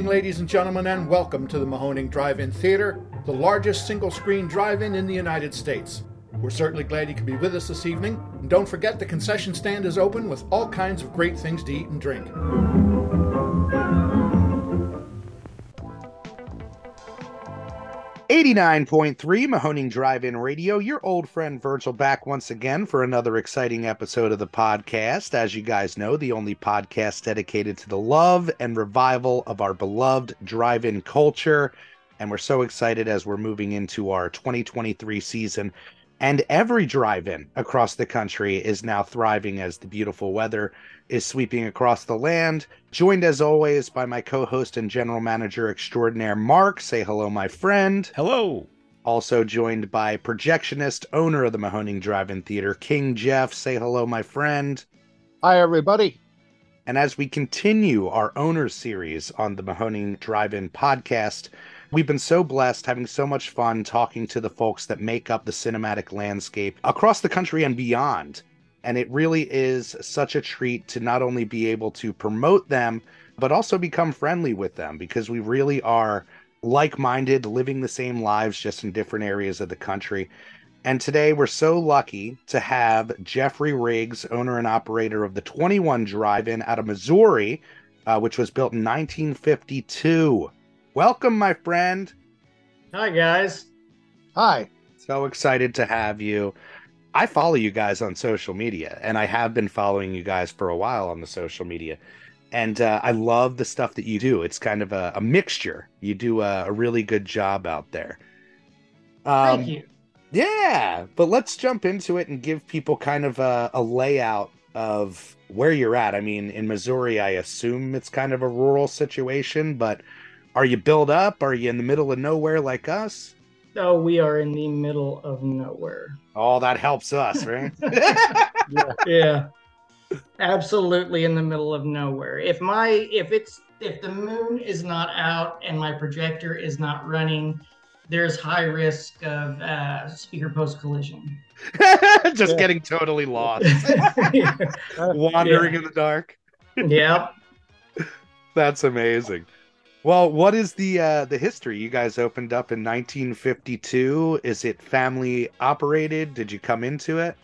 evening, ladies and gentlemen, and welcome to the Mahoning Drive-In Theater, the largest single-screen drive-in in the United States. We're certainly glad you could be with us this evening. And don't forget the concession stand is open with all kinds of great things to eat and drink. 89.3 Mahoning Drive In Radio, your old friend Virgil back once again for another exciting episode of the podcast. As you guys know, the only podcast dedicated to the love and revival of our beloved drive in culture. And we're so excited as we're moving into our 2023 season. And every drive in across the country is now thriving as the beautiful weather is sweeping across the land. Joined as always by my co host and general manager extraordinaire, Mark. Say hello, my friend. Hello. Also joined by projectionist, owner of the Mahoning Drive In Theater, King Jeff. Say hello, my friend. Hi, everybody. And as we continue our owners series on the Mahoning Drive In podcast, we've been so blessed having so much fun talking to the folks that make up the cinematic landscape across the country and beyond. And it really is such a treat to not only be able to promote them, but also become friendly with them because we really are like minded, living the same lives just in different areas of the country. And today we're so lucky to have Jeffrey Riggs, owner and operator of the 21 Drive In out of Missouri, uh, which was built in 1952. Welcome, my friend. Hi, guys. Hi. So excited to have you. I follow you guys on social media, and I have been following you guys for a while on the social media. And uh, I love the stuff that you do. It's kind of a, a mixture. You do a, a, really good job out there. Um, Thank you. Yeah, but let's jump into it and give people kind of a, a layout of where you're at. I mean, in Missouri, I assume it's kind of a rural situation, but are you built up? Are you in the middle of nowhere like us? Oh, we are in the middle of nowhere. Oh, that helps us, right? yeah. yeah. Absolutely in the middle of nowhere. If my if it's if the moon is not out and my projector is not running, there's high risk of uh, speaker post collision. Just yeah. getting totally lost, wandering yeah. in the dark. Yep. That's amazing. Well, what is the uh, the history? You guys opened up in 1952. Is it family operated? Did you come into it?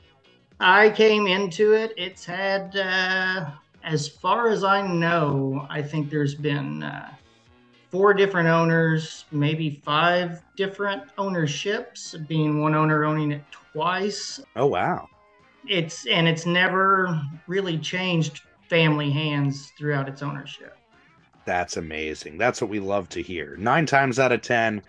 I came into it. It's had, uh, as far as I know, I think there's been uh, four different owners, maybe five different ownerships, being one owner owning it twice. Oh wow! It's and it's never really changed family hands throughout its ownership. That's amazing. That's what we love to hear. Nine times out of ten,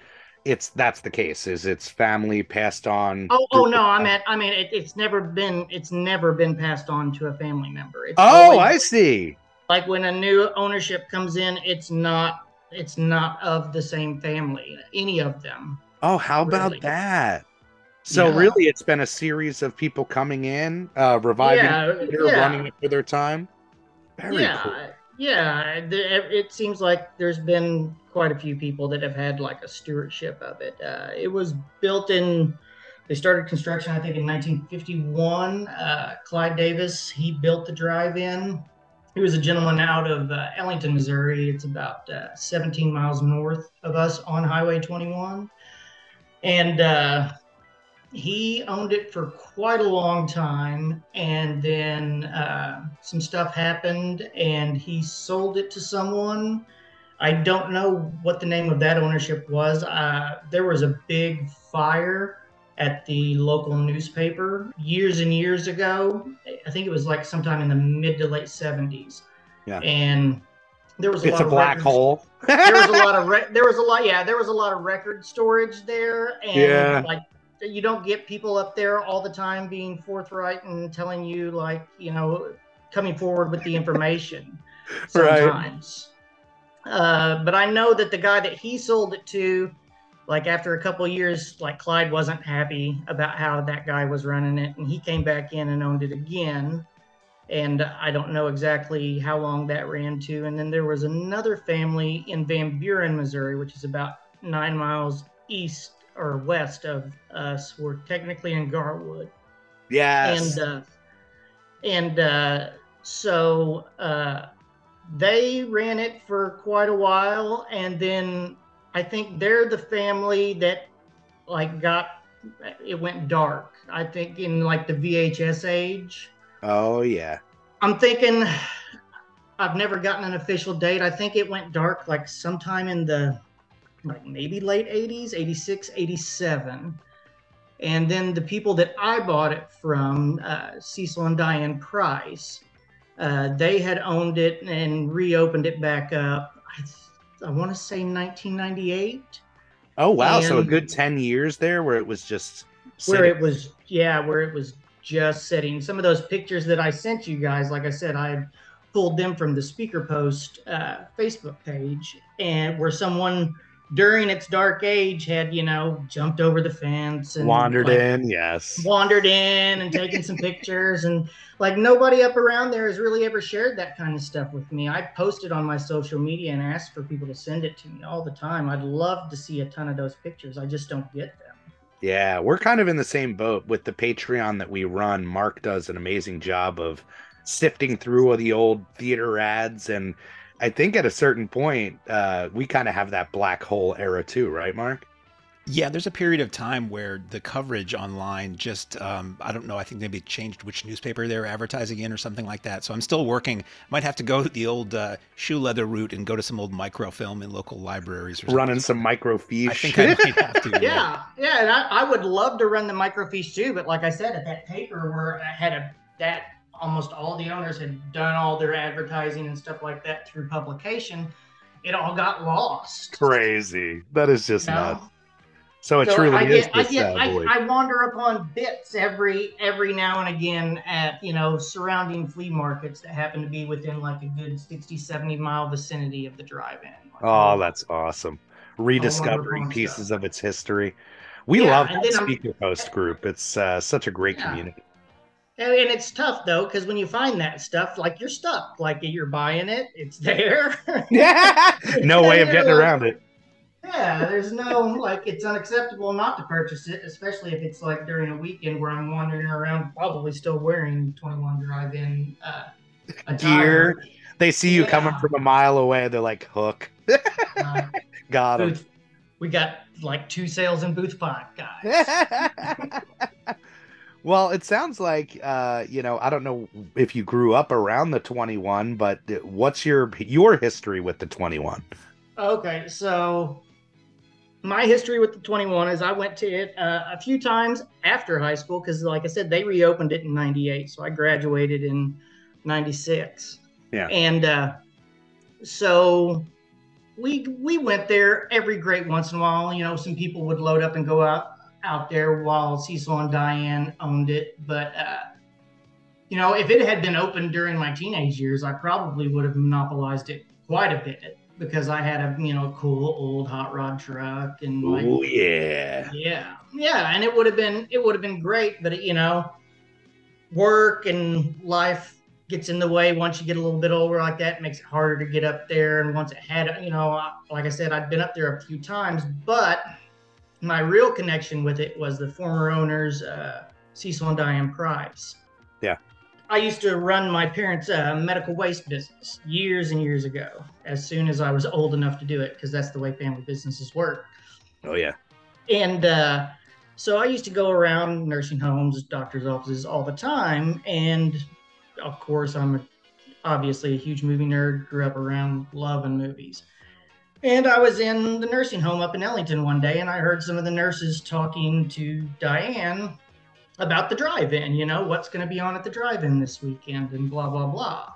it's that's the case. Is it's family passed on? Oh, oh no, I mean, I mean, it, it's never been, it's never been passed on to a family member. It's oh, I see. Like when a new ownership comes in, it's not, it's not of the same family, any of them. Oh, how about that? So yeah. really, it's been a series of people coming in, uh, reviving, yeah, yeah. running it for their time. Very yeah. cool. Yeah, it seems like there's been quite a few people that have had like a stewardship of it. Uh, it was built in, they started construction, I think, in 1951. Uh, Clyde Davis, he built the drive in. He was a gentleman out of uh, Ellington, Missouri. It's about uh, 17 miles north of us on Highway 21. And uh, he owned it for quite a long time and then uh, some stuff happened and he sold it to someone. I don't know what the name of that ownership was. Uh, there was a big fire at the local newspaper years and years ago. I think it was like sometime in the mid to late 70s yeah. And there was a it's lot a of black records. hole. There was a lot of re- there was a lot yeah there was a lot of record storage there and yeah. like you don't get people up there all the time being forthright and telling you like you know coming forward with the information sometimes. Right. uh, but i know that the guy that he sold it to like after a couple years like clyde wasn't happy about how that guy was running it and he came back in and owned it again. And i don't know exactly how long that ran to. And then there was another family in van buren missouri which is about nine miles east or west of us. We're technically in Garwood. Yes. And uh, and uh, so uh, they ran it for quite a while, and then I think they're the family that like got it went dark. I think in like the VHS age. Oh yeah. I'm thinking I've never gotten an official date. I think it went dark like sometime in the like maybe late 80s, 86, 87. And then the people that I bought it from, uh, Cecil and Diane Price, uh, they had owned it and reopened it back up. I, I want to say 1998. Oh wow! so a good ten years there, where it was just where it was yeah where it was just sitting some of those pictures that i sent you guys like i said i pulled them from the speaker post uh, facebook page and where someone during its dark age had you know jumped over the fence and wandered like, in. Yes. wandered in and taken some pictures and like nobody up around there has really ever shared that kind of stuff with me i posted on my social media and asked for people to send it to me all the time i'd love to see a ton of those pictures i just don't get them Yeah, we're kind of in the same boat with the Patreon that we run. Mark does an amazing job of sifting through all the old theater ads, and I think at a certain point, uh, we kind of have that black hole era too, right, Mark? Yeah, there's a period of time where the coverage online just, um, I don't know, I think maybe changed which newspaper they were advertising in or something like that. So I'm still working. Might have to go the old uh, shoe leather route and go to some old microfilm in local libraries or something. Running some microfiche. I think I might have to. yeah, yeah, and I, I would love to run the microfiche too, but like I said, at that paper where I had a that almost all the owners had done all their advertising and stuff like that through publication, it all got lost. Crazy. That is just you know? nuts. So it So truly I is I, get I. I wander upon bits every every now and again at you know surrounding flea markets that happen to be within like a good 60 70 mile vicinity of the drive-in Like, Oh, that's awesome. Rediscovering pieces stuff. of its history. We Yeah, love that then I'm- speaker post group. It's uh, such a great Yeah. community. And, it's tough though, because when you find that stuff, like you're stuck. Like you're buying it, it's there. no way of Yeah. getting around it. yeah, there's no like it's unacceptable not to purchase it, especially if it's like during a weekend where I'm wandering around, probably still wearing 21 drive-in uh, attire. Gear. They see you coming from a mile away. They're like, hook. Uh, Got him. we got like two sales in booth five, guys. Well, it sounds like uh, you know, I don't know if you grew up around the 21, but what's your your history with the 21? Okay, so my history with the 21 is I went to it uh, a few times after high school because, like I said, they reopened it in '98, so I graduated in '96. Yeah. and uh, so we we went there every great once in a while. You know, some people would load up and go out out there while Cecil and Diane owned it, but. Uh, you know, if it had been open during my teenage years, I probably would have monopolized it quite a bit because I had a you know cool old hot rod truck and like Oh yeah. yeah yeah and it would have been it would have been great but it, you know work and life gets in the way once you get a little bit older like that makes it harder to get up there and once it had you know like i said i'd been up there a few times but my real connection with it was the former owners uh, cecil and diane price Yeah. I used to run my parents' uh, medical waste business years and years ago, as soon as I was old enough to do it, because that's the way family businesses work. Oh yeah. And uh, so I used to go around nursing homes, doctors' offices all the time. And of course, I'm a, obviously a huge movie nerd, grew up around loving movies. And I was in the nursing home up in Ellington one day, and I heard some of the nurses talking to Diane about the drive-in. You know, what's going to be on at the drive-in this weekend, and blah blah blah.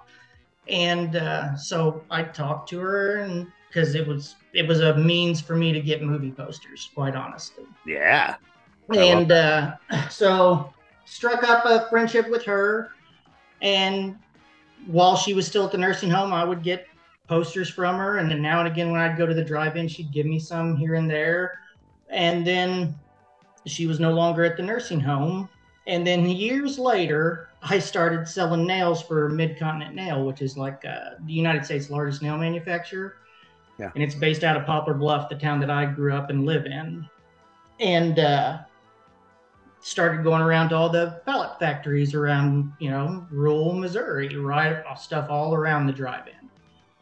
And uh, so I talked to her, and because it was it was a means for me to get movie posters, quite honestly. Yeah. I And uh, so struck up a friendship with her, and while she was still at the nursing home, I would get posters from her, and then now and again when I'd go to the drive-in, she'd give me some here and there. And then she was no longer at the nursing home. And then years later, I started selling nails for Midcontinent Nail, which is like uh, the United States' largest nail manufacturer. Yeah. And it's based out of Poplar Bluff, the town that I grew up and live in. And uh, started going around to all the pallet factories around, you know, rural Missouri, right? Stuff all around the drive-in.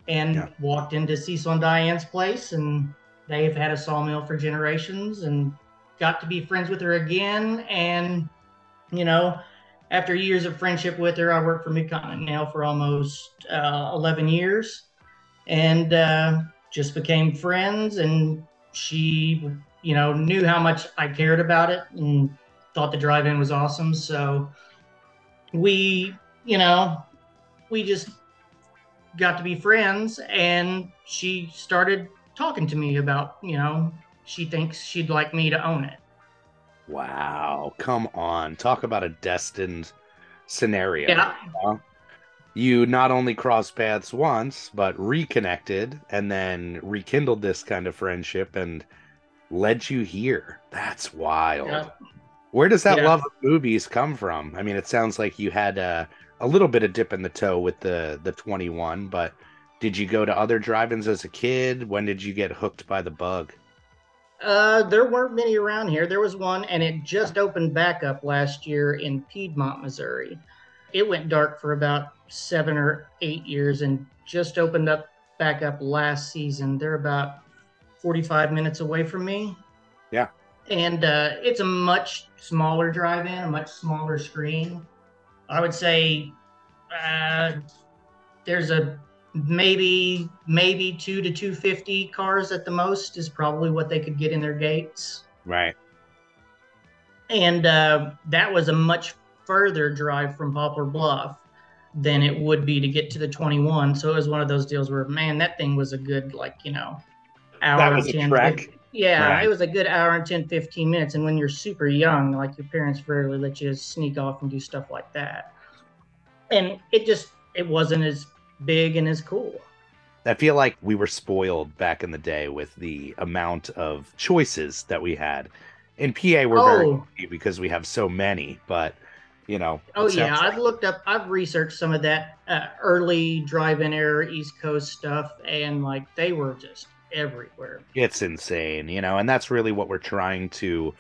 And Yeah. walked into Cecil and Diane's place, and they've had a sawmill for generations, and got to be friends with her again. And you know, after years of friendship with her, I worked for Midcontinent now for almost uh, 11 years, and uh, just became friends. And she, you know, knew how much I cared about it, and thought the drive-in was awesome. So we, you know, we just got to be friends and she started talking to me about, you know, she thinks she'd like me to own it. Wow. Come on. Talk about a destined scenario. Yeah. You not only crossed paths once, but reconnected and then rekindled this kind of friendship and led you here. That's wild. Yeah. Where does that Yeah. love of movies come from? I mean, it sounds like you had a, a little bit of dip in the toe with the the 21, but did you go to other drive-ins as a kid? When did you get hooked by the bug? Uh, there weren't many around here. There was one, and it just opened back up last year in Piedmont, Missouri. It went dark for about seven or eight years and just opened up back up last season. They're about 45 minutes away from me. Yeah. And uh, it's a much smaller drive in, a much smaller screen. I would say uh, there's a maybe maybe two to 250 cars at the most is probably what they could get in their gates Right. and uh, that was a much further drive from poplar bluff than it would be to get to the 21 so it was one of those deals where man that thing was a good like you know hour That was and a trek. 15 yeah Right. it was a good hour and 10 15 minutes and when you're super young like your parents rarely let you sneak off and do stuff like that and it just it wasn't as big and as cool I feel like we were spoiled back in the day with the amount of choices that we had. In PA, we're very Oh. lucky because we have so many, but you know. Oh yeah, sounds I've looked up. I've researched some of that uh, early drive-in era East Coast stuff, and like they were just everywhere. it's insane, you know, and that's really what we're trying to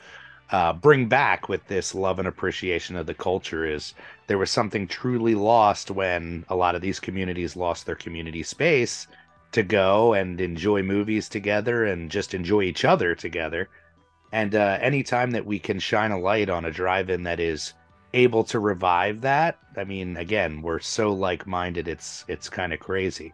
uh, bring back with this love and appreciation of the culture is there was something truly lost when a lot of these communities lost their community space to go and enjoy movies together and just enjoy each other together. And uh, anytime that we can shine a light on a drive-in that is able to revive that, I mean, again, we're so like-minded. It's it's kind of crazy.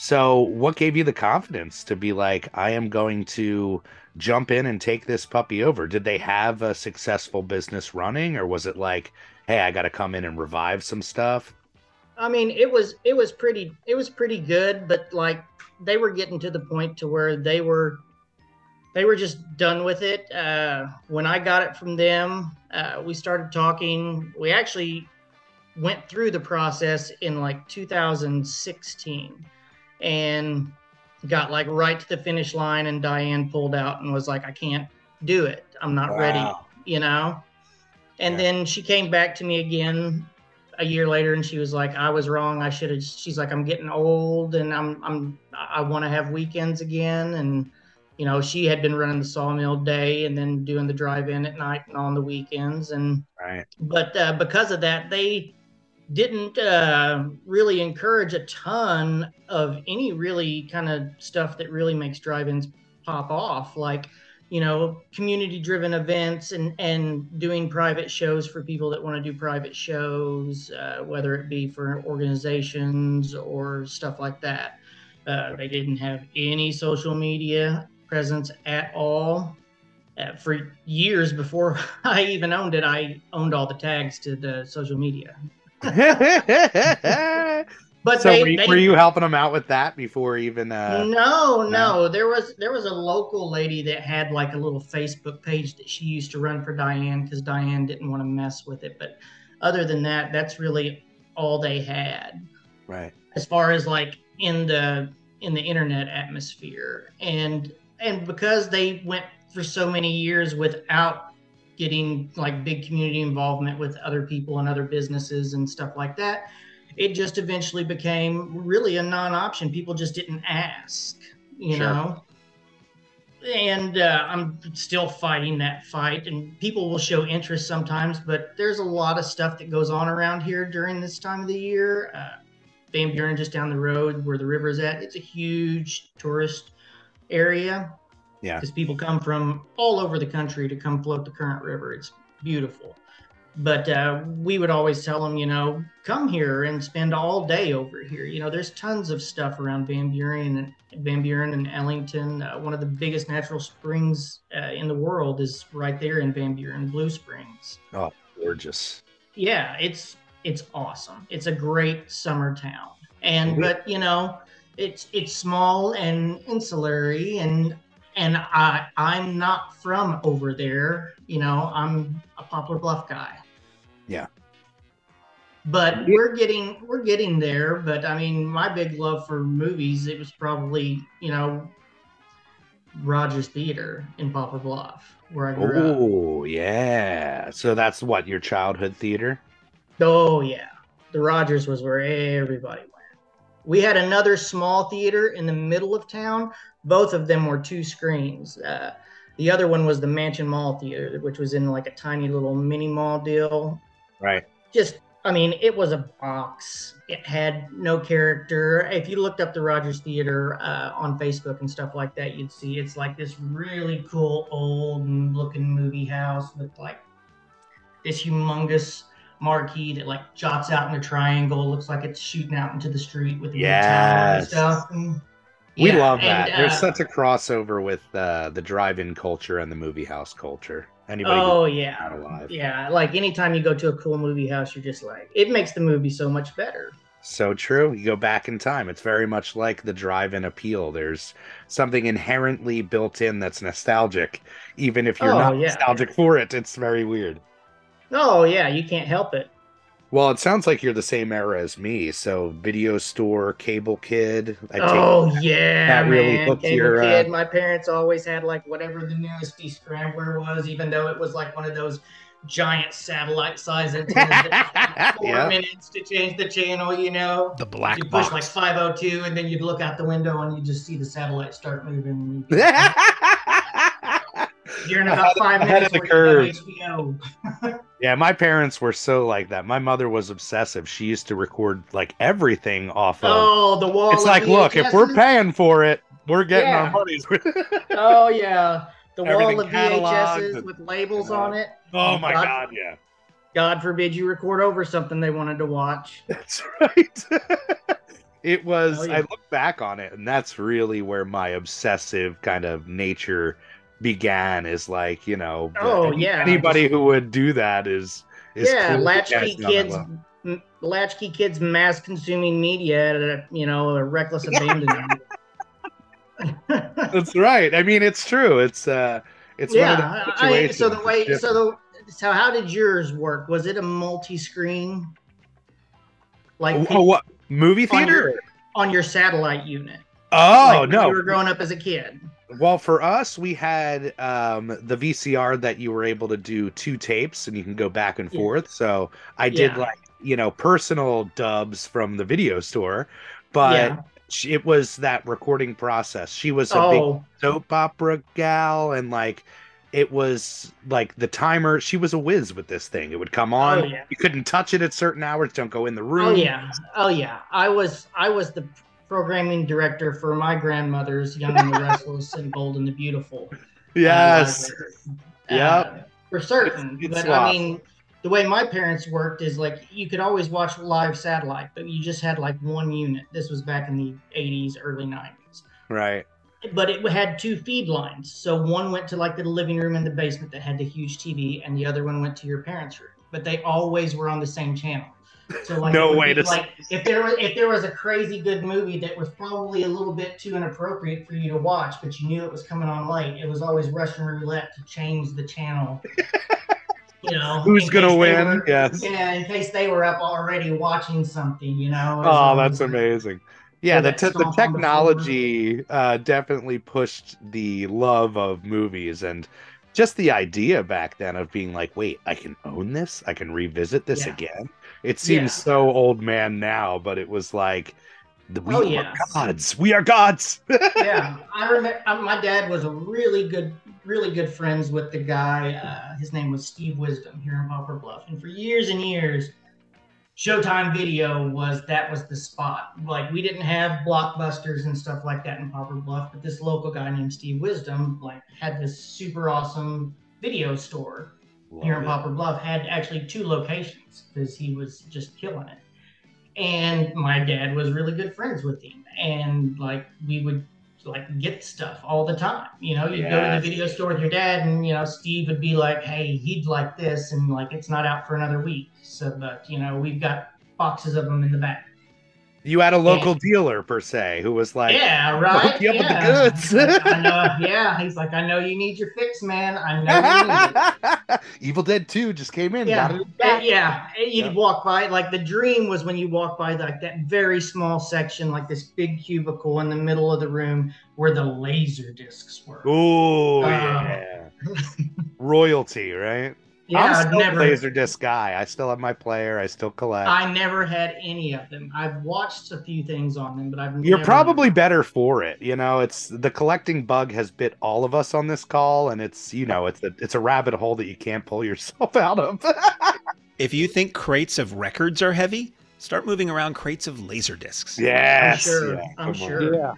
So, what gave you the confidence to be like, I am going to jump in and take this puppy over? Did they have a successful business running, or was it like, hey, I got to come in and revive some stuff? I mean, it was it was pretty it was pretty good, but like they were getting to the point to where they were they were just done with it. Uh, when I got it from them, uh, we started talking. We actually went through the process in like 2016 and got like right to the finish line and Diane pulled out and was like I can't do it. I'm not ready, you know. And Yeah. then she came back to me again a year later and she was like I was wrong. I should have she's like I'm getting old and I'm I'm I want to have weekends again and you know, she had been running the sawmill day and then doing the drive-in at night and on the weekends and Right. but uh, because of that they didn't uh, really encourage a ton of any really kind of stuff that really makes drive-ins pop off like you know community driven events and and doing private shows for people that want to do private shows uh, whether it be for organizations or stuff like that uh, they didn't have any social media presence at all uh, for years before I even owned it, I owned all the tags to the social media. But so they, were, you, they were you helping them out with that before even? Uh, no, no, there was there was a local lady that had like a little Facebook page that she used to run for Diane because Diane didn't want to mess with it. But other than that, that's really all they had Right. as far as like in the in the internet atmosphere and and because they went for so many years without getting like big community involvement with other people and other businesses and stuff like that it just eventually became really a non-option people just didn't ask you Sure. know and uh, i'm still fighting that fight and people will show interest sometimes but there's a lot of stuff that goes on around here during this time of the year uh, Van Buren, just down the road where the river is at, it's a huge tourist area. Yeah. Because people come from all over the country to come float the current river. It's beautiful. But uh, we would always tell them, you know, come here and spend all day over here. You know, there's tons of stuff around Van Buren and Van Buren and Ellington. Uh, one of the biggest natural springs uh, in the world is right there in Van Buren, Blue Springs. Oh, gorgeous. Yeah, it's it's awesome. It's a great summer town. And Mhm. but you know, it's it's small and insulary and and I I'm not from over there. You know, I'm a Poplar Bluff guy. Yeah. But we're getting we're getting there. But I mean, my big love for movies, it was probably you know Rogers Theater in Poplar Bluff, where I grew up. Oh, yeah. So that's what your childhood theater? Oh yeah, the Rogers was where everybody went. We had another small theater in the middle of town. Both of them were two screens. Uh, the other one was the Mansion Mall Theater, which was in like a tiny little mini mall deal. Right. Just, I mean, it was a box. It had no character. If you looked up the Rogers Theater uh, on Facebook and stuff like that, you'd see it's like this really cool old looking movie house with like this humongous marquee that like jots out in a triangle. Looks like it's shooting out into the street with the big tower and stuff. And- We yeah, love and, that. There's uh, such a crossover with uh, the drive-in culture and the movie house culture. Anybody Oh yeah, yeah. Like anytime you go to a cool movie house, you're just like, it makes the movie so much better. So true. You go back in time. It's very much like the drive-in appeal. There's something inherently built in that's nostalgic, even if you're Oh, not yeah. nostalgic for it. It's very weird. Oh yeah, you can't help it. Well, it sounds like you're the same era as me. So video store, cable kid. I take oh yeah, that really man. Cable your, uh, kid. My parents always had like whatever the newest D scrambler was, even though it was like one of those giant satellite size antennas that four Yeah. minutes to change the channel. You know, The black you push box. like 502, and then you'd look out the window and you just see the satellite start moving. You're in about five ahead minutes of the where you have HBO. yeah, my parents were so like that. My mother was obsessive. She used to record like everything off of. Oh, the wall. it's of like, look, if we're paying for it, we're getting Yeah. our money's worth. Oh yeah, the wall Everything of cataloged VHSs and- with labels you uh, know. on it. oh my God. god, yeah. God forbid you record over something they wanted to watch. That's right. it was Oh, yeah. I look back on it and that's really where my obsessive kind of nature began is like, you know, Oh, yeah. Anybody who would do that is is yeah, clearly latchkey kids, m- latchkey kids, mass consuming media at a you know a reckless abandonment. That's right. I mean, it's true. It's uh it's yeah, I, so the way, so the, so how did yours work? Was it a multi-screen, like oh, what movie on theater? your, on your satellite unit? Oh like no! you were growing up as a kid. Well, for us, we had um, the VCR that you were able to do two tapes, and you can go back and Yeah. forth. So I did Yeah. like you know personal dubs from the video store, but Yeah. she, it was that recording process. She was a big Oh, soap opera gal, and like it was like the timer. She was a whiz with this thing. It would come on. Oh, yeah. You couldn't touch it at certain hours. Don't go in the room. Oh yeah, oh yeah. I was I was the programming director for my grandmother's Young and the Restless and Bold and the Beautiful. Yes. Uh, for certain. It's- it's but I mean, the way my parents worked is like you could always watch live satellite, but you just had like one unit. This was back in the 80s, early 90s. Right. But it had two feed lines. So one went to like the living room in the basement that had the huge TV, and the other one went to your parents' room. But they always were on the same channel. So like No way to- like if there was if there was a crazy good movie that was probably a little bit too inappropriate for you to watch, but you knew it was coming on late, it was always Russian roulette to change the channel. You know, Who's gonna win? were- Yes. Yeah, in case they were up already watching something, you know. Oh, that's as- amazing. Yeah, the, te- the stomp on the floor. technology uh, definitely pushed the love of movies and just the idea back then of being like, wait, I can own this? I can revisit this Yeah. again? It seems Yeah. so old man now, but it was like, the- we Oh, are gods. We are gods. yeah, I remember. My dad was a really good, really good friends with the guy. Uh, his name was Steve Wisdom here in Poplar Bluff, and for years and years, Showtime Video was that was the spot. Like we didn't have blockbusters and stuff like that in Poplar Bluff, but this local guy named Steve Wisdom like had this super awesome video store here in it. Poplar Bluff. Had actually two locations because he was just killing it. And my dad was really good friends with him, and like we would like get stuff all the time. You know, you'd go to the video store with your dad, and you know Steve would be like, "Hey, he'd like this," and like it's not out for another week. So, but you know, we've got boxes of them in the back. You had a local dealer per se who was like, yeah, right. hook you up with the yeah. goods. I know. Yeah, he's like, I know you need your fix, man. I know. Evil Dead 2 just came in. Yeah, Got. Uh, yeah. You'd Yeah. walk by like the dream was when you walk by like that very small section, like this big cubicle in the middle of the room where the laser discs were. Oh Uh, yeah. Royalty, right? Yeah, I'm still never. a Laserdisc guy. I still have my player. I still collect. I never had any of them. I've watched a few things on them, but I've You're never- probably better for it. You know, it's the collecting bug has bit all of us on this call, and it's you know, it's a it's a rabbit hole that you can't pull yourself out of. If you think crates of records are heavy, start moving around crates of laser discs. yes, sure, yeah, I'm sure. Yeah.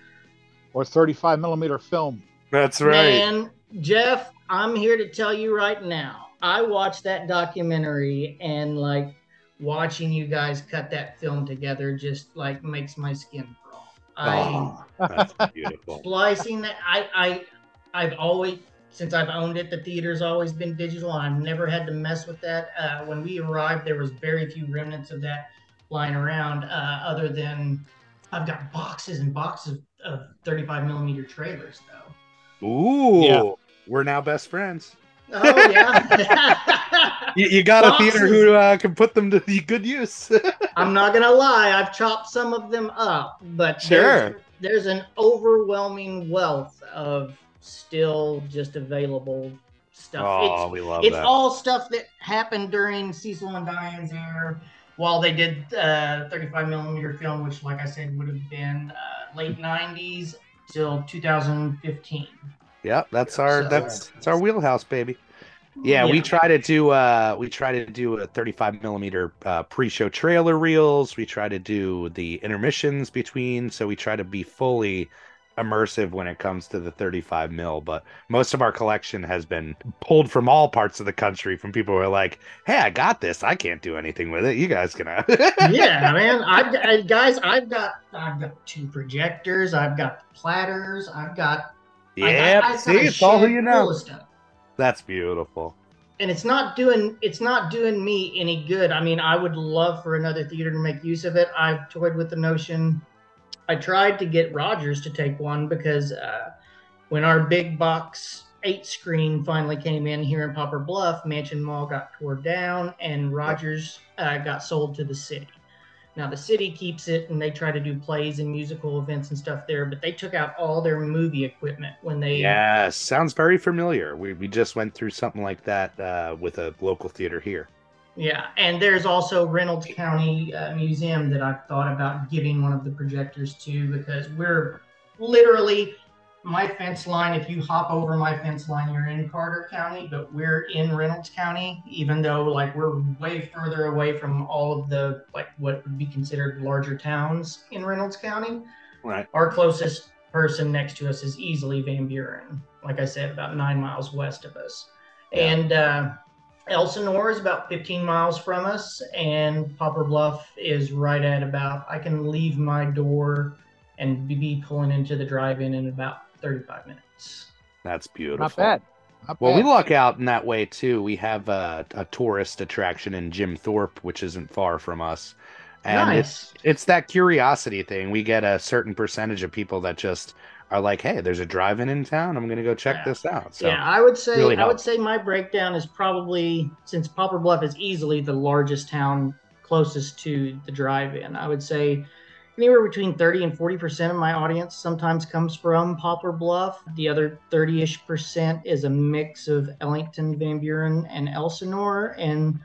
Or 35 millimeter film. That's right. Man, Jeff, I'm here to tell you right now. I watched that documentary and like watching you guys cut that film together just like makes my skin crawl. I Oh, that's beautiful. splicing that I I I've always since I've owned it, the theater's always been digital. I've never had to mess with that. Uh, when we arrived, there was very few remnants of that lying around, uh, other than I've got boxes and boxes of 35 millimeter trailers, though. Ooh, Yeah. we're now best friends. Oh yeah. You, you got a theater who uh, can put them to good use. I'm not gonna lie, I've chopped some of them up, but Sure. there's, there's an overwhelming wealth of still just available stuff. oh, It's- we love it's that. all stuff that happened during Cecil and Diane's era while they did uh, 35 millimeter film, which, like I said, would have been uh, late 90s till 2015. Yep, that's our So- that's that's our wheelhouse, baby. Yeah, we try to do uh we try to do a 35 millimeter uh, pre-show trailer reels. We try to do the intermissions between, so we try to be fully immersive when it comes to the 35 mil. But most of our collection has been pulled from all parts of the country from people who are like, "Hey, I got this. I can't do anything with it. You guys gonna?" yeah, man. I've uh, guys. I've got I've got two projectors. I've got platters. I've got I- yeah, I- I've see, it's all who you know. That's beautiful. and it's not doing it's not doing me any good. I mean, I would love for another theater to make use of it. I've toyed with the notion. I tried to get Rogers to take one because uh, when our big box eight screen finally came in here in Poplar Bluff, Mansion Mall got tore down and Rogers uh, got sold to the city. Now the city keeps it and they try to do plays and musical events and stuff there, but they took out all their movie equipment when they Yes, sounds very familiar. We we just went through something like that uh, with a local theater here. Yeah, and there's also Reynolds County uh, Museum that I've thought about giving one of the projectors to because we're literally my fence line. If you hop over my fence line, you're in Carter County, but we're in Reynolds County, even though like we're way further away from all of the like what would be considered larger towns in Reynolds County. Right. Our closest person next to us is easily Van Buren, like I said, about nine miles west of us. Yeah. And uh, Elsinore is about 15 miles from us, and Poplar Bluff is right at about, I can leave my door and be- be pulling into the drive in in about 35 minutes. That's beautiful. Not bad. Not Well, we luck out in that way too. We have a, a tourist attraction in Jim Thorpe, which isn't far from us, and it's nice. it's that curiosity thing. We get a certain percentage of people that just are like, "Hey, there's a drive-in in town. I'm gonna go check Yeah. this out." So yeah, I would say really I would say my breakdown is probably since Poplar Bluff is easily the largest town closest to the drive-in. I would say anywhere between 30 and 40 percent of my audience sometimes comes from Poplar Bluff. The other 30ish percent is a mix of Ellington, Van Buren, and Elsinore, and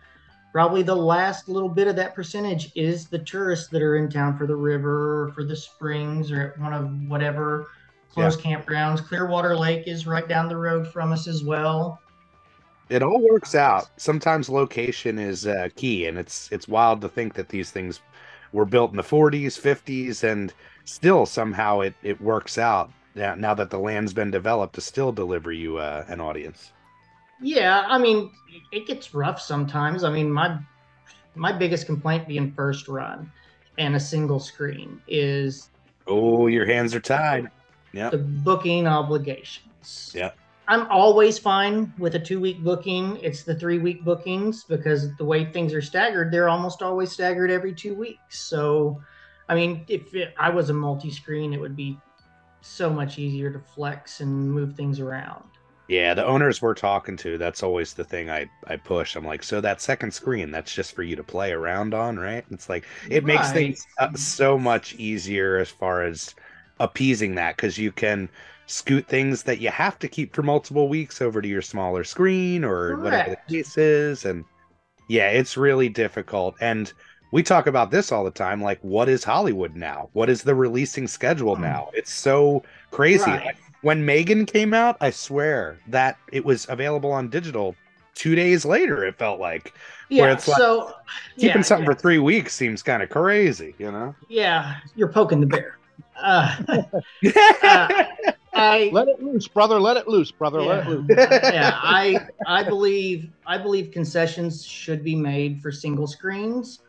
probably the last little bit of that percentage is the tourists that are in town for the river or for the springs or at one of whatever close campgrounds. Clearwater Lake is right down the road from us as well. It all works out. Sometimes location is uh, key, and it's it's wild to think that these things were built in the 40s, 50s, and still somehow it it works out now, now that the land's been developed to still deliver you uh, an audience. Yeah, I mean, it gets rough sometimes. I mean, my my biggest complaint being first run and a single screen is Oh, your hands are tied. Yeah. the booking obligations. Yeah. I'm always fine with a two week booking. It's the three week bookings because the way things are staggered, they're almost always staggered every two weeks. So, I mean, if it, I was a multi screen, it would be so much easier to flex and move things around. Yeah, the owners we're talking to, that's always the thing I, I push. I'm like, so that second screen, that's just for you to play around on, right? It's like, it makes things uh, so much easier as far as appeasing that because you can scoot things that you have to keep for multiple weeks over to your smaller screen or whatever the case is. And yeah, it's really difficult. And we talk about this all the time like, what is Hollywood now? What is the releasing schedule Hmm. now? It's so crazy. Right. Like, when Megan came out, I swear that it was available on digital two days later. It felt like Yeah. it's like- so keeping yeah, something yeah. for three weeks seems kind of crazy, you know? Yeah, you're poking the bear. Uh, I Let it loose, brother. Let it loose, brother. Let it yeah, loose. yeah, I I believe I believe concessions should be made for single screens,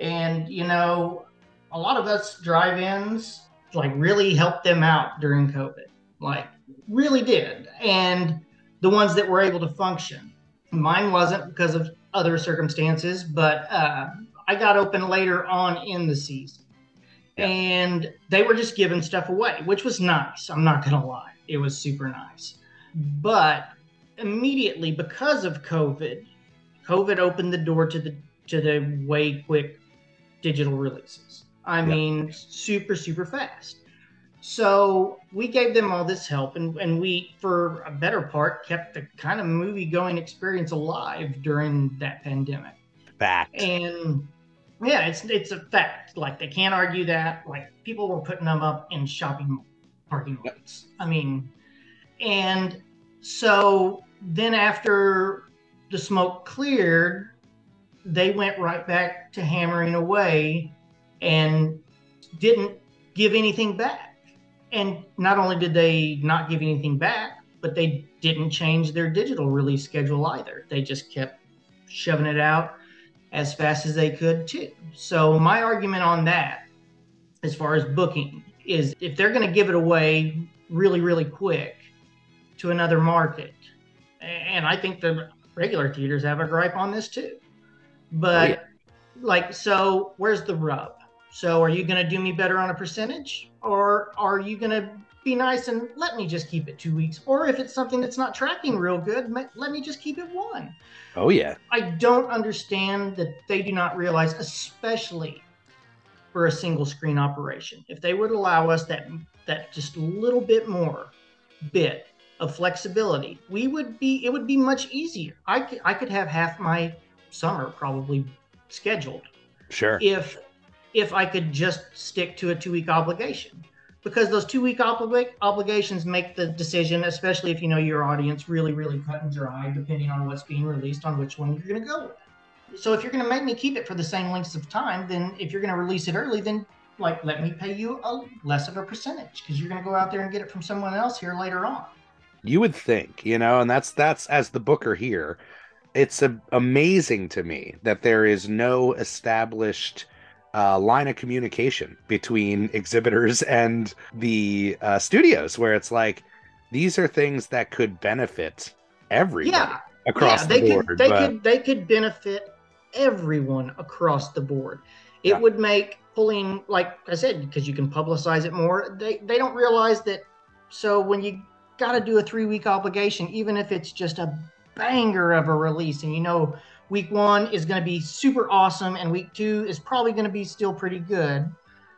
and you know, a lot of us drive-ins like really helped them out during COVID, like really did, and the ones that were able to function. Mine wasn't because of other circumstances, but uh, I got open later on in the season. Yeah. And they were just giving stuff away, which was nice. I'm not going to lie. It was super nice. But immediately because of COVID, COVID opened the door to the to the way quick digital releases. I Yeah. mean, super super fast. So we gave them all this help, and, and we, for a better part, kept the kind of movie going experience alive during that pandemic. Fact. And yeah, it's it's a fact. Like they can't argue that. Like people were putting them up in shopping parking lots. I mean, and so then after the smoke cleared, they went right back to hammering away and didn't give anything back. And not only did they not give anything back, but they didn't change their digital release schedule either. They just kept shoving it out as fast as they could too. So my argument on that, as far as booking, is if they're going to give it away really, really quick to another market, and I think the regular theaters have a gripe on this too. But yeah. like, so where's the rub? So are you going to do me better on a percentage, or are you going to be nice and let me just keep it two weeks? Or if it's something that's not tracking real good, let me just keep it one. Oh, yeah. I don't understand that they do not realize, especially for a single screen operation, if they would allow us that that just a little bit more bit of flexibility, we would be it would be much easier. I could, I could have half my summer probably scheduled Sure. if if I could just stick to a two week obligation. Because those two week obli- obligations make the decision, especially if you know your audience, really, really cut and dry, depending on what's being released, on which one you're going to go with. So if you're going to make me keep it for the same lengths of time, then if you're going to release it early, then like let me pay you a less of a percentage because you're going to go out there and get it from someone else here later on. you would think you know and that's that's as the booker here it's a, amazing to me that there is no established uh, line of communication between exhibitors and the uh, studios where it's like these are things that could benefit everybody Yeah, across yeah, they the board could they but could they could benefit everyone across the board. It Yeah. would make pulling, like I said, because you can publicize it more. They they don't realize that. So when you got to do a three week obligation, even if it's just a banger of a release, and you know week one is going to be super awesome, and week two is probably going to be still pretty good.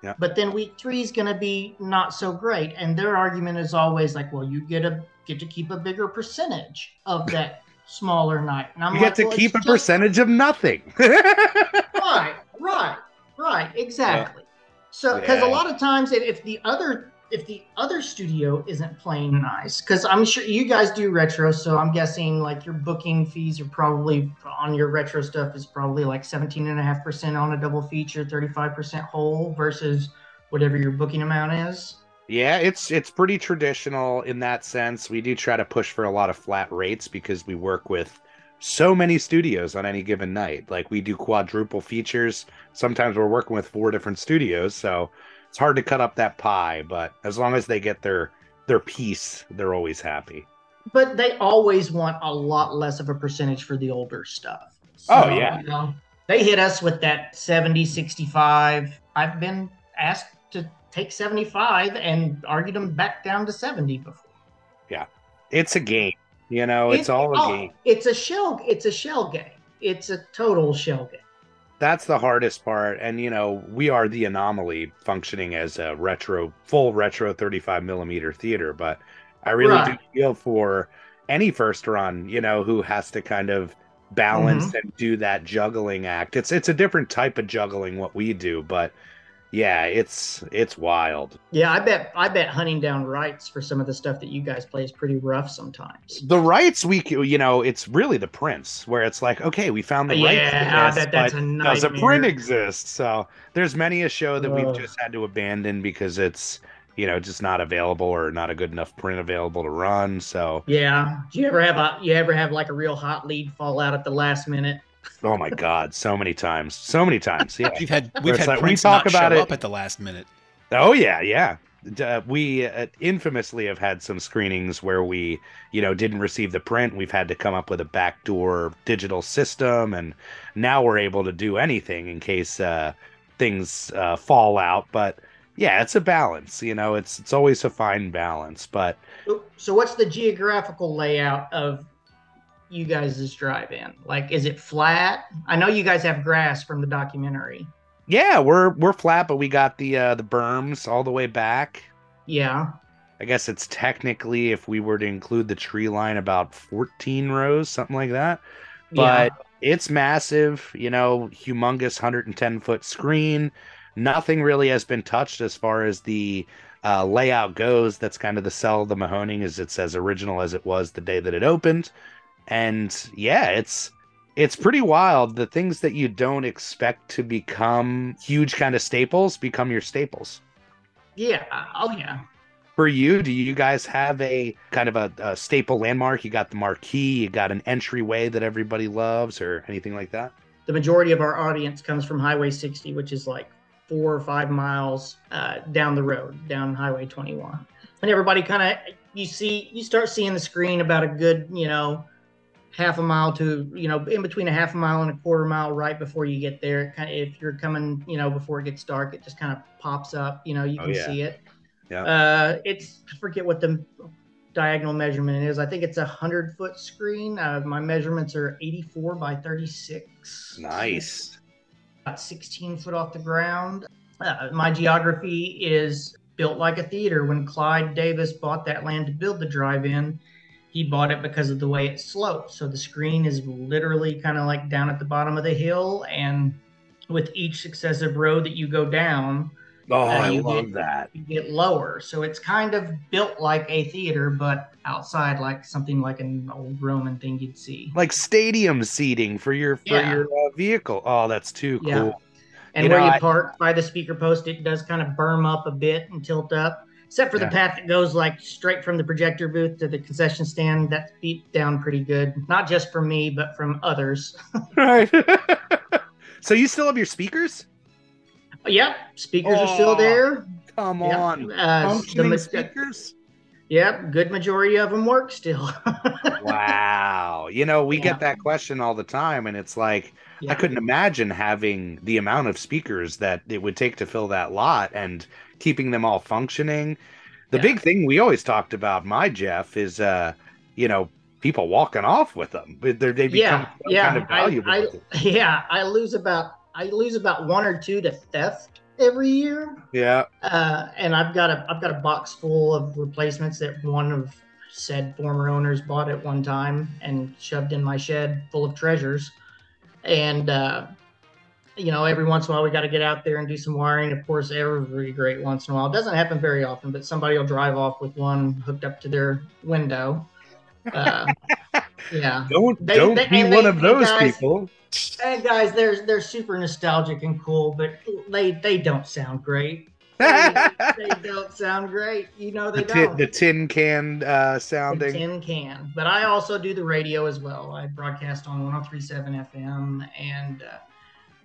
Yeah. But then week three is going to be not so great, and their argument is always like, "Well, you get a get to keep a bigger percentage of that smaller night." And I'm you like, get to "Well, keep a just- percentage of nothing right, right, right, exactly. So, because Yeah. a lot of times, if, if the other if the other studio isn't playing nice, because I'm sure you guys do retro, so I'm guessing like your booking fees are probably on your retro stuff is probably like 17.5% on a double feature, 35% whole versus whatever your booking amount is. Yeah, it's it's pretty traditional in that sense. We do try to push for a lot of flat rates because we work with so many studios on any given night. Like we do quadruple features. Sometimes we're working with four different studios, so it's hard to cut up that pie, but as long as they get their their piece, they're always happy. But they always want a lot less of a percentage for the older stuff. Oh, so, oh yeah. You know, they hit us with that 70 65. I've been asked to take 75 and argued them back down to 70 before. Yeah. It's a game. You know, it's, it's all a oh, game. It's a shell it's a shell game. It's a total shell game. That's the hardest part. And you know, we are the anomaly functioning as a retro full retro 35 millimeter theater, but I really right. do feel for any first run, you know, who has to kind of balance mm-hmm. and do that juggling act. It's it's a different type of juggling what we do, but yeah, it's it's wild. Yeah, I bet I bet hunting down rights for some of the stuff that you guys play is pretty rough sometimes. The rights we you know, it's really the prints where it's like, okay, we found the yeah, rights. Yeah, that, that's a nightmare. Does a print exist? So there's many a show that we've just had to abandon because it's you know just not available or not a good enough print available to run. So yeah, do you ever have a you ever have like a real hot lead fall out at the last minute? Oh my god, so many times, so many times. Yeah, we've had we've had like, we talk about it up at the last minute. Oh yeah, yeah. Uh, we uh, infamously have had some screenings where we, you know, didn't receive the print. We've had to come up with a backdoor digital system, and now we're able to do anything in case uh, things uh, fall out. But yeah, it's a balance. You know, it's it's always a fine balance. But so, what's the geographical layout of you guys' drive-in? Like, is it flat? I know you guys have grass from the documentary. Yeah, we're we're flat, but we got the uh, the berms all the way back. Yeah. I guess it's technically, if we were to include the tree line, about 14 rows, something like that. But yeah. it's massive, you know, humongous 110 foot screen. Nothing really has been touched as far as the uh, layout goes. That's kind of the sell of the Mahoning, is it's as original as it was the day that it opened and yeah it's it's pretty wild. The things that you don't expect to become huge kind of staples become your staples. Yeah. Oh yeah. For you do you guys have a kind of a, a staple landmark? You got the marquee you got an entryway that everybody loves or anything like that? The majority of our audience comes from highway 60 which is like four or five miles uh, down the road down highway 21 and everybody kind of you see you start seeing the screen about a good you know half a mile to you know in between a half a mile and a quarter mile right before you get there. Kind of if you're coming you know before it gets dark it just kind of pops up you know you oh, can oh, yeah. see it. Yeah. Uh it's I forget what the diagonal measurement is. I think it's a hundred foot screen. Uh, my measurements are 84 by 36 nice. About 16 foot off the ground. Uh, my geography is built like a theater. When clyde davis bought that land to build the drive-in he bought it because of the way it slopes. So the screen is literally kind of like down at the bottom of the hill, and with each successive row that you go down, oh, uh, I love get, that. You get lower, so it's kind of built like a theater, but outside, like something like an old Roman thing you'd see, like stadium seating for your for yeah. your uh, vehicle. Oh, that's too yeah. cool. And you where know, you I... park by the speaker post, it does kind of berm up a bit and tilt up except for yeah. the path that goes like straight from the projector booth to the concession stand. That's beat down pretty good, not just from me, but from others. right. so you still have your speakers? Yep, speakers oh, are still there. Come yep. on, uh, functioning the, speakers. Yep, good majority of them work still. wow. You know, we yeah. get that question all the time, and it's like, yeah. I couldn't imagine having the amount of speakers that it would take to fill that lot and keeping them all functioning. The yeah. big thing we always talked about, my Jeff, is, uh, you know, people walking off with them. They become yeah, yeah. kind of valuable. I, I, yeah, I lose about I lose about one or two to theft every year. Yeah. Uh, and I've got a I've got a box full of replacements that one of said former owners bought at one time and shoved in my shed full of treasures. And uh, you know, every once in a while we got to get out there and do some wiring. Of course, every great once in a while. It doesn't happen very often, but somebody will drive off with one hooked up to their window. Uh, yeah. Don't they, don't they, be one they, of those guys, people. Hey guys, they're they're super nostalgic and cool, but they they don't sound great. They, they don't sound great. You know they the don't. the tin can uh, sounding. The tin can. But I also do the radio as well. I broadcast on 103.7 FM, and uh,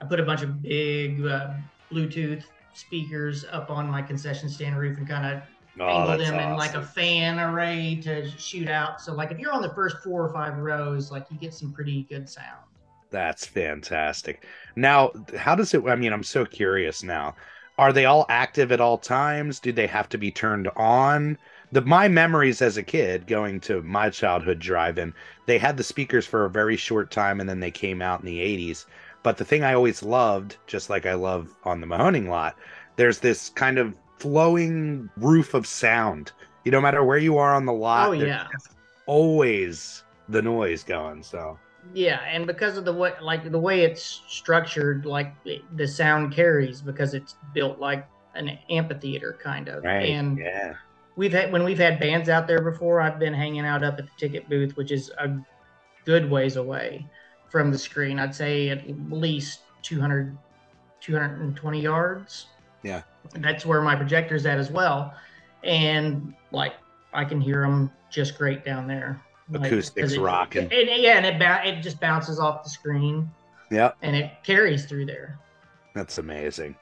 I put a bunch of big uh, Bluetooth speakers up on my concession stand roof and kind of oh, angle them awesome. in like a fan array to shoot out. So like if you're on the first four or five rows, like you get some pretty good sound. That's fantastic. Now, how does it? I mean, I'm so curious now. Are they all active at all times? Do they have to be turned on? The my memories as a kid going to my childhood drive-in, they had the speakers for a very short time, and then they came out in the '80s. But the thing I always loved, just like I love on the Mahoning lot, there's this kind of flowing roof of sound. You no matter where you are on the lot, oh yeah, always the noise going. So yeah, and because of the way, like the way it's structured, like the sound carries because it's built like an amphitheater kind of. Right. And yeah, we've had when we've had bands out there before. I've been hanging out up at the ticket booth, which is a good ways away from the screen. I'd say at least 200, 220 yards. Yeah. That's where my projector's at as well. And like I can hear them just great down there. Acoustics like, rocking. And, yeah, and it, it just bounces off the screen. Yeah. And it carries through there. That's amazing.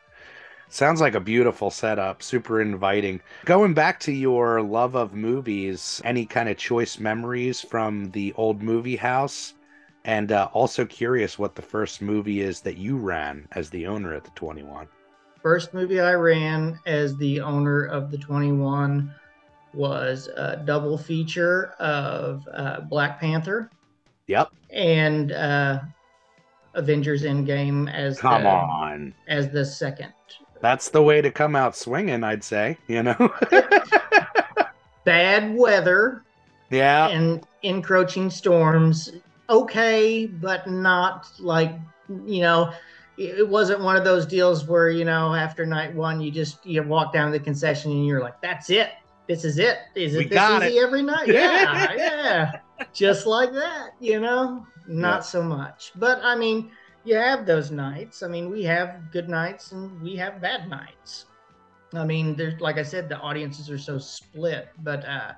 Sounds like a beautiful setup, super inviting. Going back to your love of movies, any kind of choice memories from the old movie house? And uh, also curious what the first movie is that you ran as the owner at the 21. First movie I ran as the owner of the 21 was a double feature of uh, Black Panther. Yep. And uh, Avengers Endgame as come the, on as the second. That's the way to come out swinging, I'd say. You know. Bad weather. Yeah. And encroaching storms okay, but not like you know. It wasn't one of those deals where you know after night one you just you walk down to the concession and you're like, "That's it. This is it. Is it this easy it. every night?" Yeah, yeah, just like that. You know, not yeah. so much. But I mean, you have those nights. I mean, we have good nights and we have bad nights. I mean, there's like I said, the audiences are so split, but uh,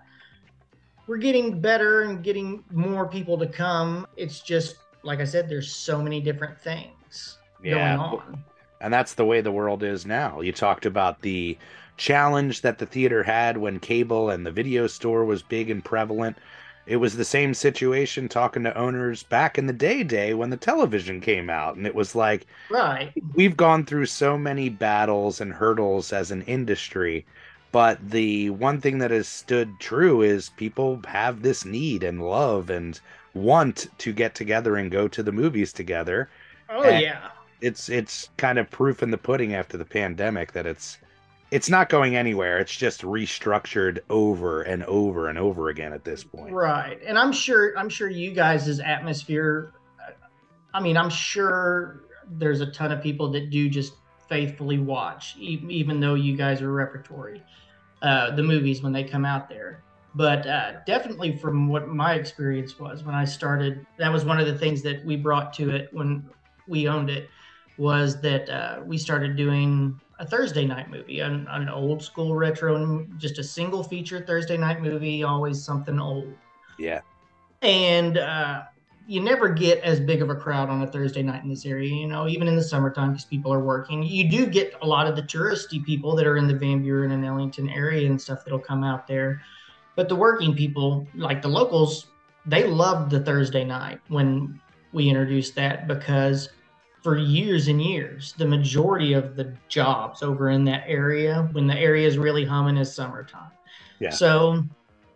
we're getting better and getting more people to come. It's just like I said, there's so many different things yeah. going on. And that's the way the world is now. You talked about the challenge that the theater had when cable and the video store was big and prevalent. It was the same situation talking to owners back in the day day when the television came out and it was like right we've gone through so many battles and hurdles as an industry but the one thing that has stood true is people have this need and love and want to get together and go to the movies together. Oh and yeah. It's it's kind of proof in the pudding after the pandemic that it's it's not going anywhere. It's just restructured over and over and over again at this point. Right. And I'm sure I'm sure you guys' atmosphere I mean, I'm sure there's a ton of people that do just faithfully watch even though you guys are repertory uh, the movies when they come out there. But uh, definitely, from what my experience was when I started, that was one of the things that we brought to it when we owned it was that uh, we started doing a Thursday night movie, an, an old school retro, just a single feature Thursday night movie, always something old. Yeah. And uh, you never get as big of a crowd on a Thursday night in this area, you know, even in the summertime because people are working. You do get a lot of the touristy people that are in the Van Buren and Ellington area and stuff that'll come out there. But the working people, like the locals, they loved the Thursday night when we introduced that because for years and years, the majority of the jobs over in that area, when the area is really humming, is summertime. Yeah. So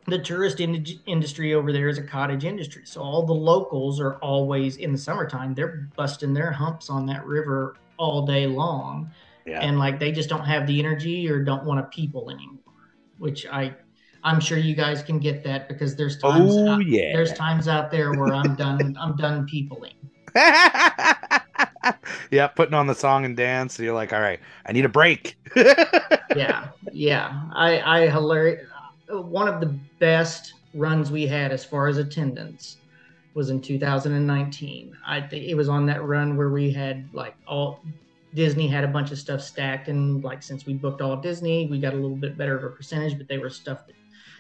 the tourist in- industry over there is a cottage industry. So all the locals are always in the summertime, they're busting their humps on that river all day long. Yeah. And like they just don't have the energy or don't want to people anymore, which I I'm sure you guys can get that because there's times oh, out, yeah. there's times out there where I'm done I'm done peopling. yeah, putting on the song and dance. And you're like, all right, I need a break. yeah, yeah. I, I hilarious. One of the best runs we had as far as attendance was in 2019. I think it was on that run where we had like all Disney had a bunch of stuff stacked, and like since we booked all Disney, we got a little bit better of a percentage. But they were stuff that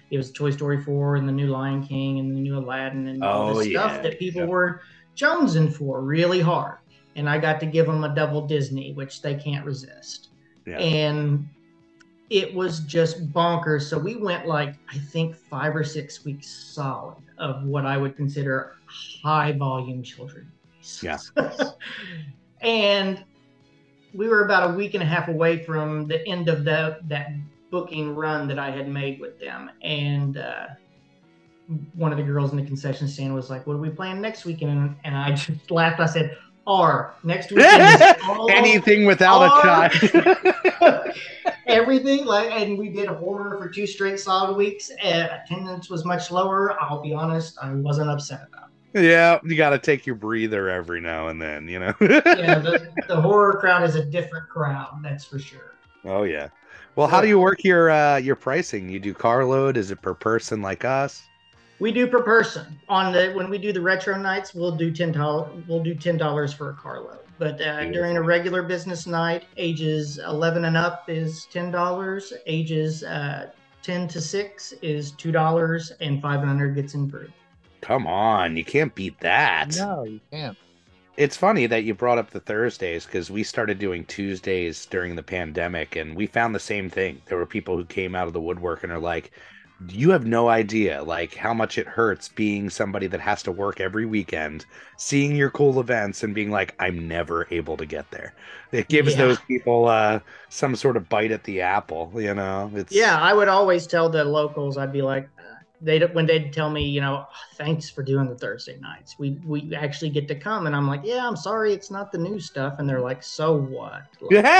it was Toy Story 4 and the new Lion King and the new Aladdin and all Oh, the stuff yeah, that people yeah. were jonesing for really hard. And I got to give them a double Disney, which they can't resist. Yeah. And it was just bonkers. So we went like I think five or six weeks solid of what I would consider high volume children. Yeah. and we were about a week and a half away from the end of the that booking run that I had made with them. And uh, one of the girls in the concession stand was like, "What are we playing next weekend?" And, and I just laughed. I said, "R next weekend." is all- Anything without a all- child. everything like and we did horror for two straight solid weeks uh, attendance was much lower i'll be honest i wasn't upset about It. yeah, you got to take your breather every now and then, you know. yeah the, the horror crowd is a different crowd that's for sure oh yeah. Well, how do you work your uh your pricing? You do carload? Is it per person like us? We do per person on the when we do the retro nights we'll do ten dollars we'll do ten dollars for a carload but uh, during a regular business night ages 11 and up is ten dollars ages uh, 10 to 6 is two dollars and 500 gets in free Come on, you can't beat that. No, you can't. It's funny that you brought up the Thursdays because we started doing Tuesdays during the pandemic and we found the same thing. There were people who came out of the woodwork and are like, you have no idea like how much it hurts being somebody that has to work every weekend, seeing your cool events and being like, I'm never able to get there. It gives Yeah. those people uh some sort of bite at the apple, you know. It's Yeah, I would always tell the locals. I'd be like, uh, they when they'd tell me, you know, "Oh, thanks for doing the Thursday nights. We we actually get to come, and I'm like, yeah, I'm sorry, it's not the new stuff. And they're like, so what? Like,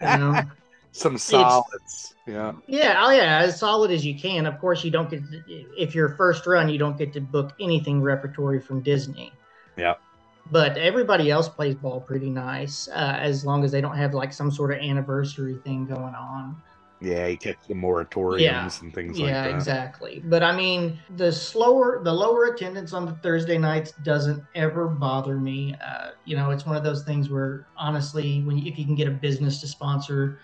you know? some solids. Yeah. Yeah, oh yeah, as solid as you can. Of course, you don't get to, if you're first run, you don't get to book anything repertory from Disney. Yeah. But everybody else plays ball pretty nice, uh, as long as they don't have like some sort of anniversary thing going on. Yeah, you catch the moratoriums Yeah. and things yeah, like that. exactly. But I mean, the slower, the lower attendance on the Thursday nights doesn't ever bother me. Uh, you know, it's one of those things where honestly, when if you can get a business to sponsor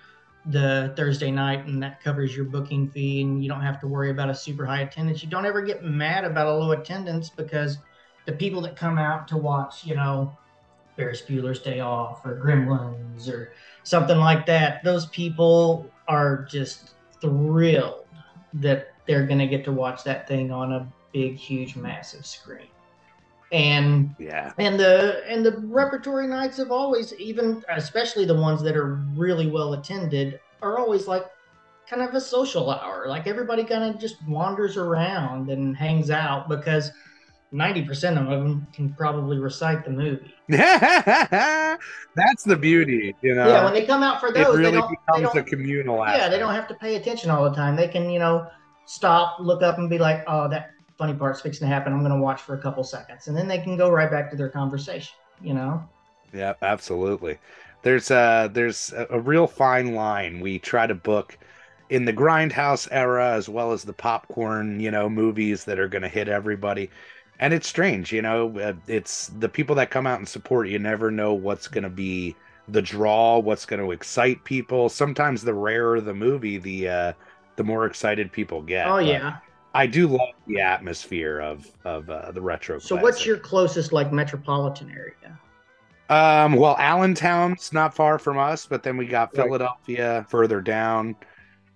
the Thursday night and that covers your booking fee and you don't have to worry about a super high attendance, you don't ever get mad about a low attendance because the people that come out to watch, you know, Ferris Bueller's Day Off or Gremlins or something like that, those people are just thrilled that they're going to get to watch that thing on a big, huge, massive screen. And Yeah. and the and the repertory nights have always, even especially the ones that are really well attended, are always like kind of a social hour. Like everybody kind of just wanders around and hangs out because ninety percent of them can probably recite the movie. That's the beauty, you know. yeah, when they come out for those it really they don't, they becomes don't a communal yeah, aspect. they don't have to pay attention all the time. They can, you know, stop, look up, and be like, "Oh, that funny part's fixing to happen. I'm going to watch for a couple seconds," and then they can go right back to their conversation. You know? Yeah, absolutely. There's a there's a, a real fine line. We try to book in the grindhouse era as well as the popcorn, you know, movies that are going to hit everybody. And it's strange, you know, uh, it's the people that come out and support you never know what's going to be the draw, what's going to excite people. Sometimes the rarer the movie, the uh the more excited people get. oh yeah. I do love the atmosphere of of uh, the retro. So, what's your closest like metropolitan area? Um, well, Allentown's not far from us, but then we got Right. Philadelphia further down.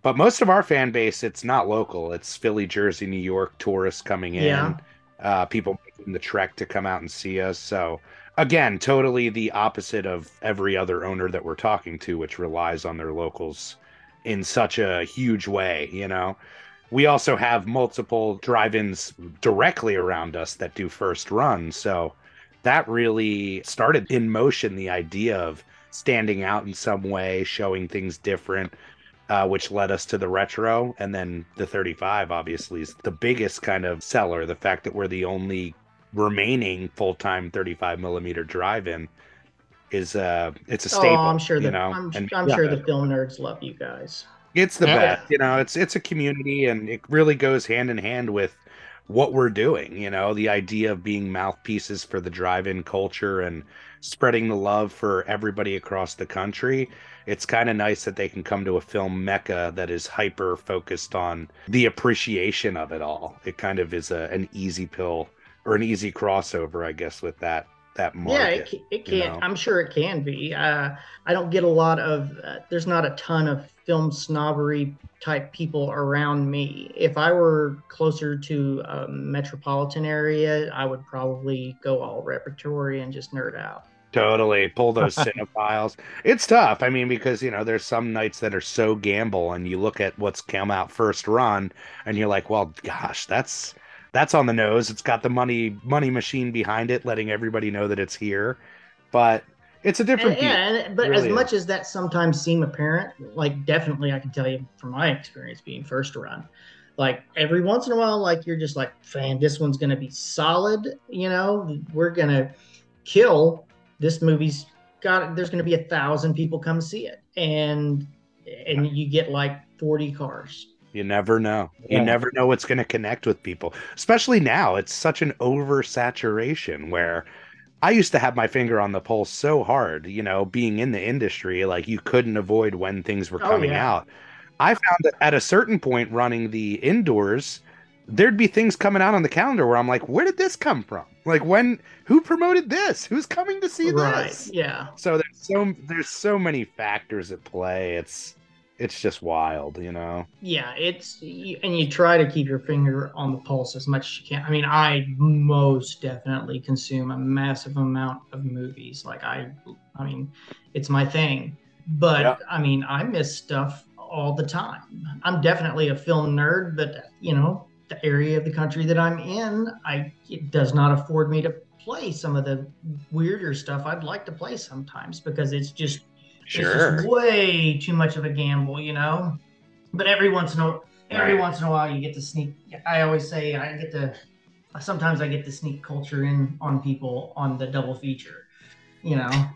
But most of our fan base, it's not local. It's Philly, Jersey, New York tourists coming in. Yeah. Uh, people making the trek to come out and see us. So again, totally the opposite of every other owner that we're talking to, which relies on their locals in such a huge way, you know. We also have multiple drive-ins directly around us that do first run. So that really started in motion the idea of standing out in some way, showing things different, uh, which led us to the retro. And then the 35 obviously is the biggest kind of seller. The fact that we're the only remaining full time 35 millimeter drive in is uh it's a staple. Oh, I'm sure you the know, I'm, and I'm yeah, sure the film nerds love you guys. It's the Yeah. best. You know, it's it's a community, and it really goes hand in hand with what we're doing. You know, the idea of being mouthpieces for the drive-in culture and spreading the love for everybody across the country. It's kind of nice that they can come to a film mecca that is hyper focused on the appreciation of it all. It kind of is a, an easy pill or an easy crossover, I guess, with that that market. yeah, it, ca- it you can. know? I'm sure it can be. Uh, I don't get a lot of. Uh, there's not a ton of film snobbery type people around me. If I were closer to a metropolitan area, I would probably go all repertory and just nerd out. Totally pull those cinephiles. It's tough. I mean, because you know, there's some nights that are so gamble, and you look at what's come out first run, and you're like, well, gosh, that's that's on the nose. It's got the money money machine behind it, letting everybody know that it's here. But it's a different. And, yeah, and, but It as really much as that sometimes seem apparent, like definitely I can tell you from my experience being first run, like every once in a while, like you're just like, fan, this one's gonna be solid. You know, we're gonna kill. This movie's got. There's gonna be a thousand people come see it, and and you get like forty cars. You never know. Yeah. You never know what's going to connect with people, especially now. It's such an oversaturation where I used to have my finger on the pulse so hard, you know, being in the industry, like you couldn't avoid when things were Oh, coming yeah. out. I found that at a certain point running the indoors, there'd be things coming out on the calendar where I'm like, where did this come from? Like when who promoted this? Who's coming to see right? this? Yeah. So there's so there's so many factors at play. It's it's just wild, you know. Yeah, it's and you try to keep your finger on the pulse as much as you can. I mean, I most definitely consume a massive amount of movies. Like I, I mean, it's my thing. But. I mean, I miss stuff all the time. I'm definitely a film nerd, but you know, the area of the country that I'm in, I it does not afford me to play some of the weirder stuff I'd like to play sometimes because it's just Sure. just way too much of a gamble, you know. But every once in a every Right. once in a while, you get to sneak. I always say I get to. Sometimes I get to sneak culture in on people on the double feature, you know.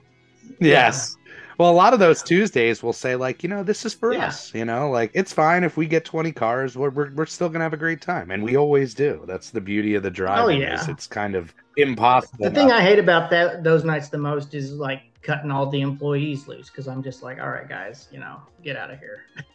Yes. Well, a lot of those Tuesdays will say like, you know, this is for Yeah. us. You know, like it's fine if we get twenty cars. We're we're, we're still gonna have a great time, and we always do. That's the beauty of the drive. Oh, is yeah. it's kind of impossible. The thing I hate about that those nights the most is like cutting all the employees loose because I'm just like, all right, guys, you know, get out of here.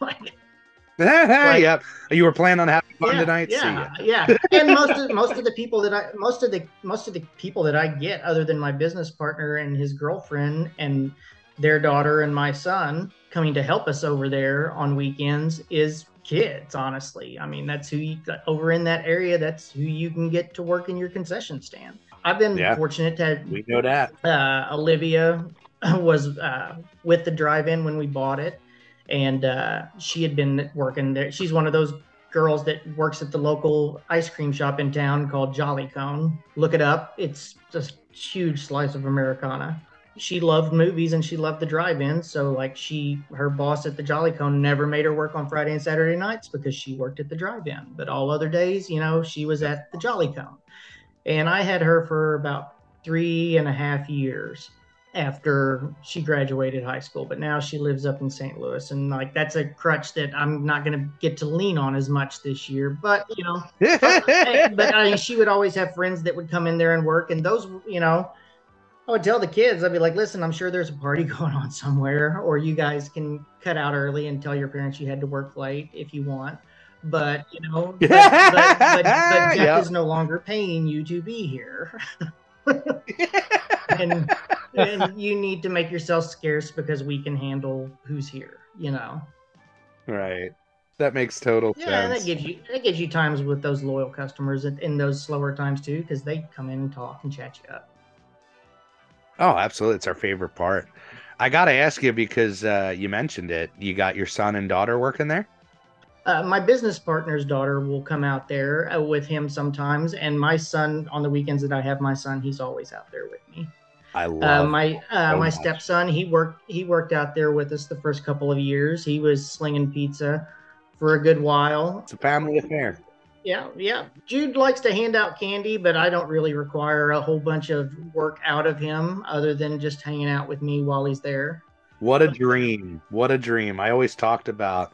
like, yep. You were planning on having fun yeah, tonight. Yeah, yeah. And most of most of the people that I most of the most of the people that I get, other than my business partner and his girlfriend and their daughter and my son coming to help us over there on weekends, is kids. Honestly, I mean that's who you over in that area. That's who you can get to work in your concession stand. I've been Yeah. fortunate to We know that. uh, Olivia was uh, with the drive-in when we bought it, and uh, she had been working there. She's one of those girls that works at the local ice cream shop in town called Jolly Cone. Look it up; it's just a huge slice of Americana. She loved movies and she loved the drive-in, so like she, her boss at the Jolly Cone never made her work on Friday and Saturday nights because she worked at the drive-in. But all other days, you know, she was at the Jolly Cone, and I had her for about three and a half years after she graduated high school but now she lives up in st louis. And like that's a crutch that i'm not going to get to lean on as much this year but you know but I mean, uh, she would always have friends that would come in there and work. And those you know i would tell the kids i'd be like listen i'm sure there's a party going on somewhere or you guys can cut out early and tell your parents you had to work late if you want but you know but, but, but, but Yep. is no longer paying you to be here and, and you need to make yourself scarce because we can handle who's here you know right. That makes total yeah sense. that gives you that gives you times with those loyal customers in, in those slower times too because they come in and talk and chat you up Oh, absolutely. It's our favorite part. I got to ask you because uh, you mentioned it. You got your son and daughter working there? Uh, my business partner's daughter will come out there uh, with him sometimes and my son on the weekends that i have my son he's always out there with me I Uh, love my uh, so my much. stepson, he worked he worked out there with us the first couple of years. He was slinging pizza for a good while. It's a family affair. Yeah, yeah. Jude likes to hand out candy, but I don't really require a whole bunch of work out of him other than just hanging out with me while he's there. What a dream. What a dream. I always talked about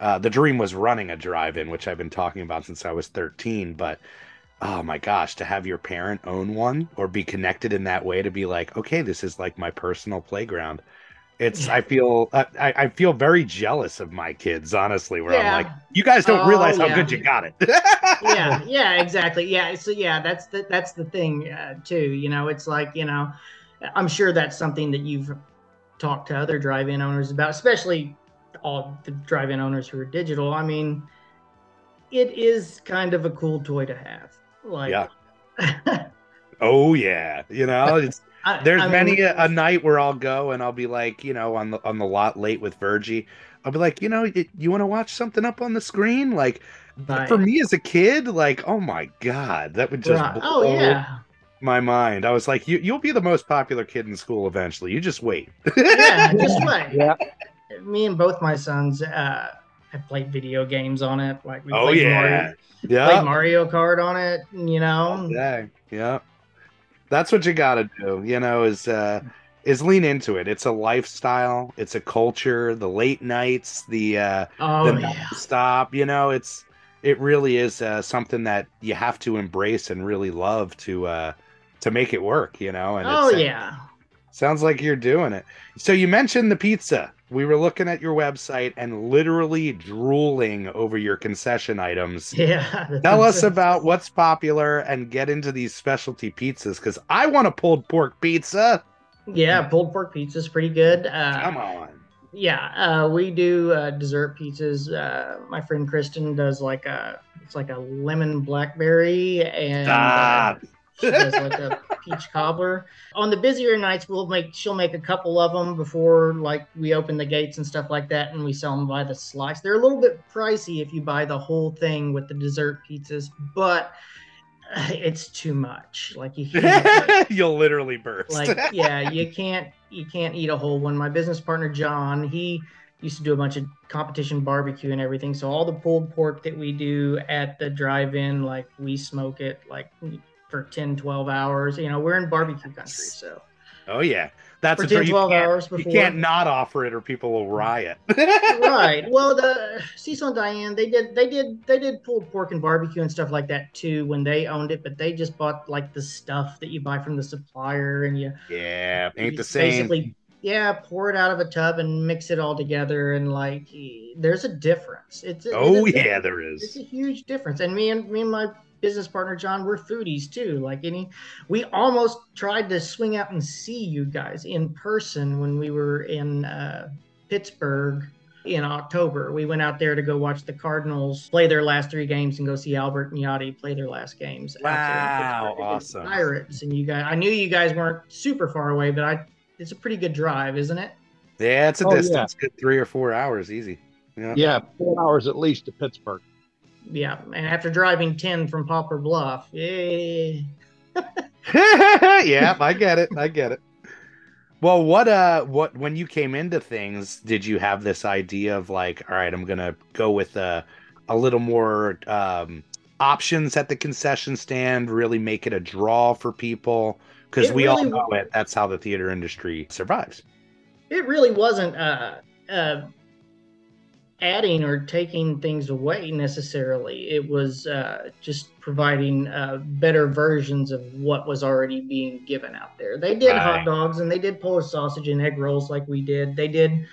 uh, the dream was running a drive in, which I've been talking about since I was 13. But oh my gosh, to have your parent own one or be connected in that way to be like, okay, this is like my personal playground. It's I feel uh, I, I feel very jealous of my kids, honestly. Where Yeah. I'm like, you guys don't Oh, realize how yeah. good you got it. yeah, yeah, exactly. Yeah, so yeah, that's the that's the thing uh, too. You know, it's like you know, I'm sure that's something that you've talked to other drive-in owners about, especially all the drive-in owners who are digital. I mean, it is kind of a cool toy to have. Like, Yeah. Oh yeah, you know, it's I- there's I mean, many a, a night where I'll go and I'll be like, you know, on the on the lot late with Virgie. I'll be like, you know, you, you want to watch something up on the screen? Like Right. for me as a kid, like, oh my god, that would just Right. blow Oh yeah, my mind. I was like, you you'll be the most popular kid in school eventually. You just wait. yeah. Just wait. Yeah. Me and both my sons uh, have played video games on it. Like we oh played yeah, Mario, played Mario Kart on it. You know, yeah, yeah. That's what you got to do. You know, is uh is lean into it. It's a lifestyle. It's a culture. The late nights. The uh oh the yeah. stop you know it's it really is uh, something that you have to embrace and really love to uh to make it work you know and Oh it's, yeah. Sounds like you're doing it so you mentioned the pizza we were looking at your website and literally drooling over your concession items Yeah. tell us about what's popular and get into these specialty pizzas because i want a pulled pork pizza Yeah, pulled pork pizza is pretty good. Uh, come on Yeah, uh, we do uh, dessert pizzas. Uh, my friend Kristen does like a it's like a lemon blackberry and uh, Stop. She does like a peach cobbler. On the busier nights, we'll make she'll make a couple of them before like we open the gates and stuff like that, and we sell them by the slice. They're a little bit pricey if you buy the whole thing with the dessert pizzas, but it's too much. Like you can't. you'll literally burst like yeah you can't you can't eat a whole one my business partner john he used to do a bunch of competition barbecue and everything so all the pulled pork that we do at the drive-in like we smoke it like for 10 12 hours you know we're in barbecue country so oh yeah that's for a 10 you 12 can't- hours You can't not offer it, or people will riot. right well the cecil and diane they did they did they did pulled pork and barbecue and stuff like that too when they owned it but they just bought like the stuff that you buy from the supplier and you Yeah, ain't you the same. Basically, yeah, pour it out of a tub and mix it all together, and like, there's a difference. It's a, Oh it's a- yeah, there is. it's a huge difference. And me and me and my business partner John, we're foodies too. Like any, we almost tried to swing out and see you guys in person when we were in uh, Pittsburgh in October. We went out there to go watch the Cardinals play their last three games and go see Albert and Yadi play their last games. out there in Wow, Pittsburgh against awesome. Pirates and you guys. I knew you guys weren't super far away, but I. It's a pretty good drive, isn't it? Yeah, it's a Oh, yeah. distance. Good three or four hours, easy. Yeah. Yeah, four hours at least to Pittsburgh. Yeah. And after driving ten from Poplar Bluff, yeah. yeah, I get it. I get it. Well, what uh what when you came into things, did you have this idea of like, all right, I'm gonna go with a a little more um options at the concession stand, really make it a draw for people? Because we all really- know it. That's how the theater industry survives. it really wasn't uh, uh, adding or taking things away necessarily. It was uh, just providing uh, better versions of what was already being given out there. They did Right. hot dogs and they did Polish sausage and egg rolls like we did. They did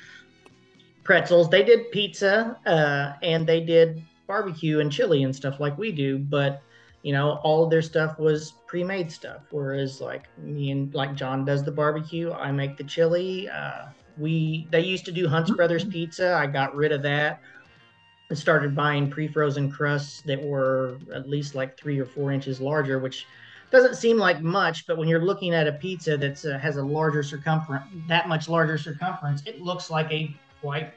pretzels. They did pizza uh, and they did barbecue and chili and stuff like we do. But you know, all of their stuff was pre-made stuff. Whereas like me and like John does the barbecue, I make the chili. We they used to do Hunt's Brothers pizza. I got rid of that and started buying pre-frozen crusts that were at least like three or four inches larger, which doesn't seem like much, but when you're looking at a pizza that uh, has a larger circumference, that much larger circumference, it looks like a quite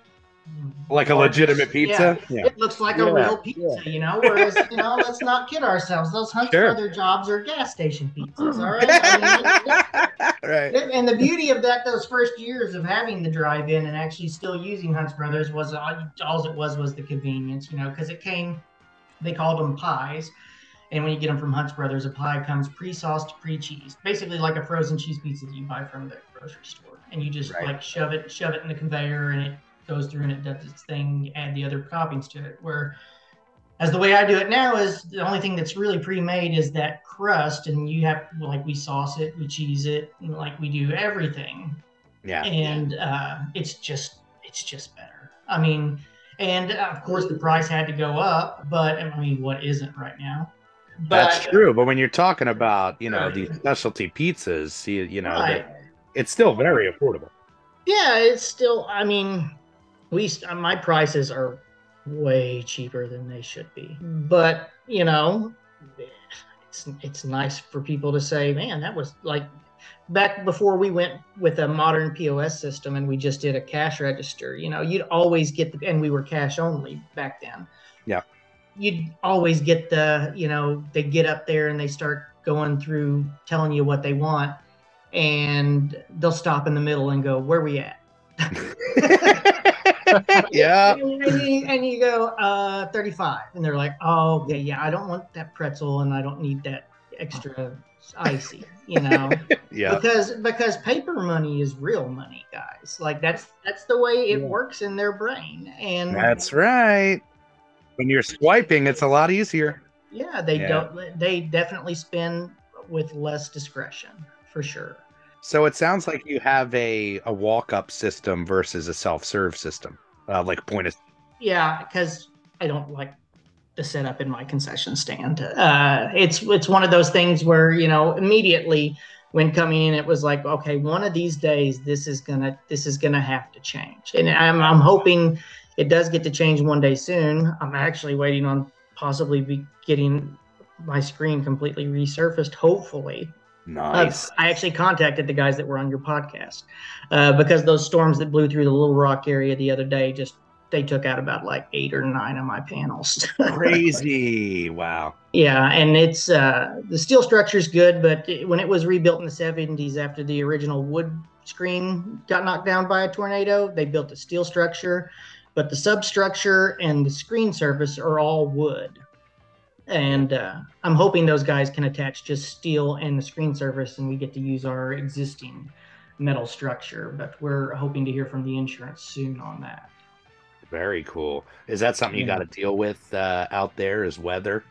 Like a legitimate pizza? Yeah, it looks like a real pizza, you know. Whereas, you know, let's not kid ourselves. Those Hunt's Sure. Brother jobs are gas station pizzas, all right. I mean, right. and the beauty of that, those first years of having the drive-in and actually still using Hunt's Brothers was all, all it was was the convenience, you know, because it came they called them pies. And when you get them from Hunt's Brothers, a pie comes pre-sauced, pre-cheese, basically like a frozen cheese pizza that you buy from the grocery store. And you just Right. like shove it, shove it in the conveyor, and it goes through and it does its thing. Add the other toppings to it. Where, as the way I do it now is the only thing that's really pre-made is that crust, and you have like we sauce it, we cheese it, and like we do everything Yeah. and uh, it's just it's just better. I mean, and uh, of course the price had to go up, but I mean, what isn't right now? But, That's true. But when you're talking about, you know, Right. these specialty pizzas, you, you know, Right. it's still very affordable. Yeah, it's still. I mean, we st- uh, my prices are way cheaper than they should be, but you know, it's it's nice for people to say, man, that was like back before we went with a modern POS system and we just did a cash register. You know, you'd always get the and we were cash only back then. Yeah. You'd always get the, you know, they get up there and they start going through telling you what they want and they'll stop in the middle and go, "Where we at?" yeah. and, you, and you go, uh, 35. And they're like, oh, okay, yeah, I don't want that pretzel and I don't need that extra icy, you know? Yeah. Because because paper money is real money, guys. Like that's that's the way it Yeah. works in their brain. And That's right. When you're swiping, it's a lot easier. yeah, they Yeah. don't they definitely spend with less discretion for sure. So it sounds like you have a, a walk up system versus a self serve system, uh, like point of. Yeah, because I don't like the setup in my concession stand. Uh, it's it's one of those things where you know immediately when coming in, it was like, okay, one of these days this is gonna this is gonna have to change, and I'm I'm hoping it does get to change one day soon. I'm actually waiting on possibly be getting my screen completely resurfaced, hopefully Nice. uh, I actually contacted the guys that were on your podcast uh, because those storms that blew through the Little Rock area the other day just they took out about like eight or nine of my panels. Crazy. Wow. yeah, and it's uh, the steel structure is good, but it, when it was rebuilt in the '70s after the original wood screen got knocked down by a tornado, they built a steel structure, but the substructure and the screen surface are all wood and uh, I'm hoping those guys can attach just steel and the screen surface, and we get to use our existing metal structure. But we're hoping to hear from the insurance soon on that. Very cool. Is that something you Yeah. got to deal with uh, out there? Is weather?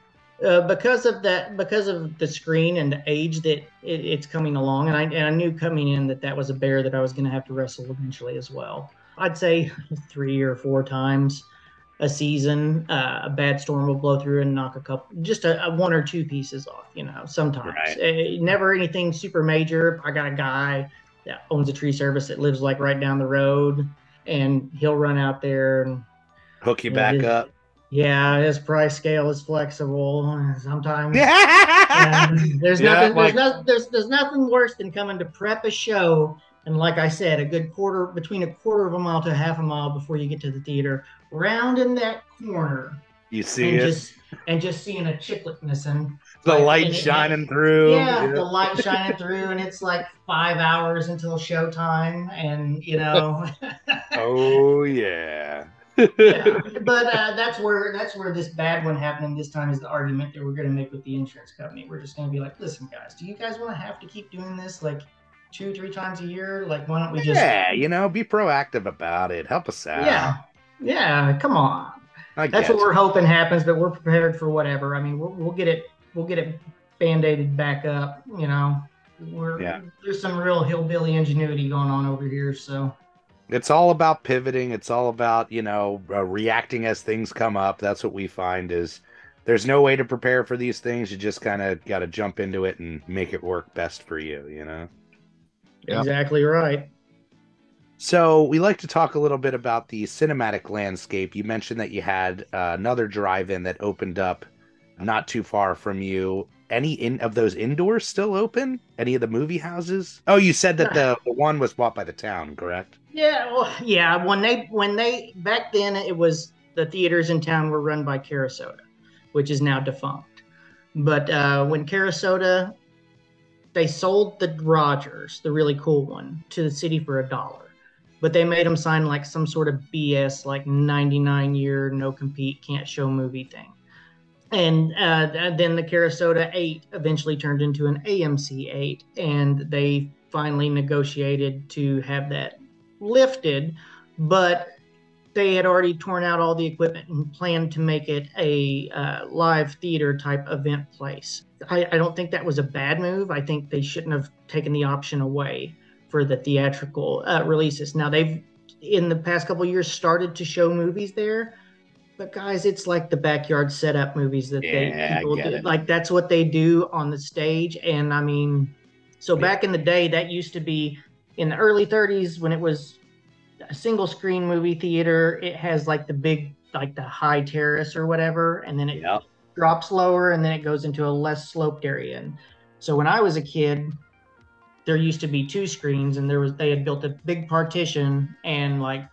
Uh, because of that, because of the screen and the age that it, it's coming along, and I, and I knew coming in that that was a bear that I was going to have to wrestle eventually as well. I'd say three or four times a season, uh, a bad storm will blow through and knock a couple, just a, a one or two pieces off. You know, sometimes Right. Uh, never anything super major. I got a guy that owns a tree service that lives like right down the road, and he'll run out there and Hook you back his- up? yeah, his price scale is flexible. Sometimes there's Yeah, nothing. like- there's, no, there's there's nothing worse than coming to prep a show, and like I said, a good quarter between a quarter of a mile to a half a mile before you get to the theater, round in that corner You see and it? just and just seeing a chiclet missing. the like, light and it- shining through. Yeah, the light shining through, and it's like five hours until showtime, and you know. Oh yeah. yeah. But uh, that's where that's where this bad one happening this time is the argument that we're going to make with the insurance company. We're just going to be like, listen, guys, do you guys want to have to keep doing this like two, three times a year? Like, why don't we just? yeah, you know, be proactive about it. Help us out. yeah, yeah. Come on. I That's what we're hoping happens, but we're prepared for whatever. I mean, we'll, we'll get it. We'll get it band-aided back up. You know, we're Yeah. there's some real hillbilly ingenuity going on over here. So It's all about pivoting. It's all about, you know, uh, reacting as things come up. That's what we find is there's no way to prepare for these things. You just kind of got to jump into it and make it work best for you, you know? Yeah. exactly right. So we like to talk a little bit about the cinematic landscape. You mentioned that you had uh, another drive-in that opened up not too far from you. Any in of those indoors still open? Any of the movie houses? Oh, you said that the, the one was bought by the town, correct? Yeah, well, yeah. When they when they back then it was the theaters in town were run by Carasota, which is now defunct. But uh, when Carasota, they sold the Rogers, the really cool one, to the city for a dollar. But they made them sign like some sort of BS, like 99 year no compete, can't show movie thing. and uh, then the Sarasota 8 eventually turned into an AMC 8, and they finally negotiated to have that lifted, but they had already torn out all the equipment and planned to make it a uh, live theater type event place. I, I, don't think that was a bad move. I think they shouldn't have taken the option away for the theatrical uh, releases. Now they've in the past couple years started to show movies there, but guys, it's like the backyard setup movies that yeah, they people do. It. Like that's what they do on the stage. And I mean, so yeah. back in the day, that used to be in the early 30s when it was a single screen movie theater. It has like the big, like the high terrace or whatever, and then it yep. drops lower, and then it goes into a less sloped area. And so when I was a kid, there used to be two screens, and there was they had built a big partition, and like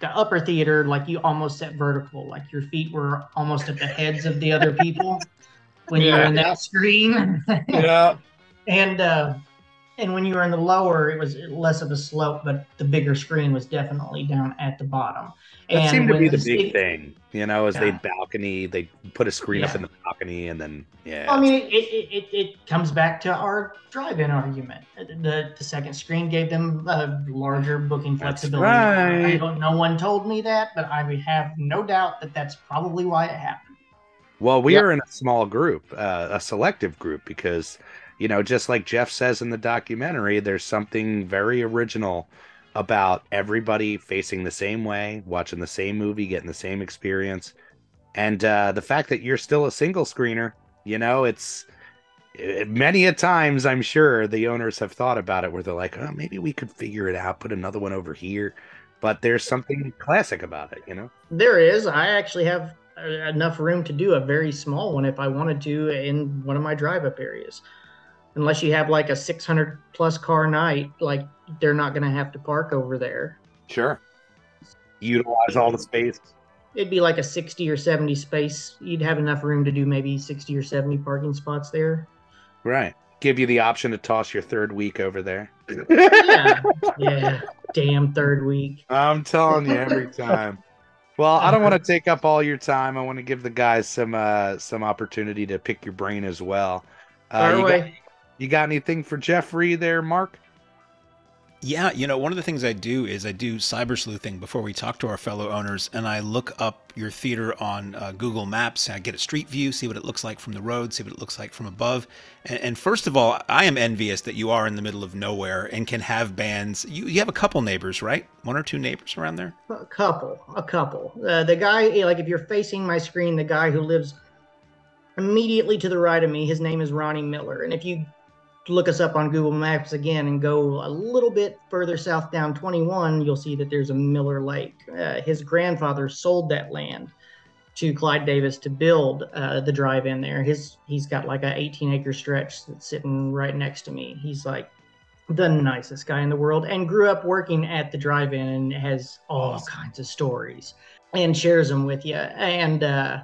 the upper theater, like you almost set vertical, like your feet were almost at the heads of the other people when yeah, you're in that screen. yeah. And uh, and when you were in the lower, it was less of a slope, but the bigger screen was definitely down at the bottom. That and seemed to be the, the big thing, you know, as yeah. they balcony, they put a screen yeah. up in the balcony, and then yeah. I mean, it, it, it, it comes back to our drive-in argument. The the second screen gave them a larger booking flexibility. Right. I don't. No one told me that, but I have no doubt that that's probably why it happened. Well, we yep. are in a small group, uh, a selective group, because you know, just like Jeff says in the documentary, there's something very original about everybody facing the same way, watching the same movie, getting the same experience. And uh, the fact that you're still a single screener, you know, it's it, many a times I'm sure the owners have thought about it where they're like, oh, maybe we could figure it out, put another one over here. But there's something classic about it, you know? There is. I actually have uh, enough room to do a very small one if I wanted to in one of my drive up areas unless you have like a 600 plus car night, like they're not going to have to park over there. Sure. Utilize all the space. It'd be like a 60 or 70 space. You'd have enough room to do maybe 60 or 70 parking spots there. Right. Give you the option to toss your third week over there. yeah. Yeah. Damn third week. I'm telling you every time. Well, I don't want to take up all your time. I want to give the guys some uh, some opportunity to pick your brain as well. Uh, you, got, you got anything for Jeffrey there, Mark? Yeah, you know, one of the things I do is I do cyber sleuthing before we talk to our fellow owners, and I look up your theater on uh, Google Maps. I get a street view, see what it looks like from the road, see what it looks like from above. And, and, first of all, I am envious that you are in the middle of nowhere and can have bands. You, you have a couple neighbors, right? One or two neighbors around there? A couple, a couple. Uh, the guy, like if you're facing my screen, the guy who lives immediately to the right of me, his name is Ronnie Miller. And if you look us up on Google Maps again and go a little bit further south down 21, you'll see that there's a Miller Lake. Uh, his grandfather sold that land to Clyde Davis to build uh, the drive-in there. His he's got like a 18 acre stretch that's sitting right next to me. He's like the nicest guy in the world and grew up working at the drive-in and has all awesome. kinds of stories and shares them with you. And uh,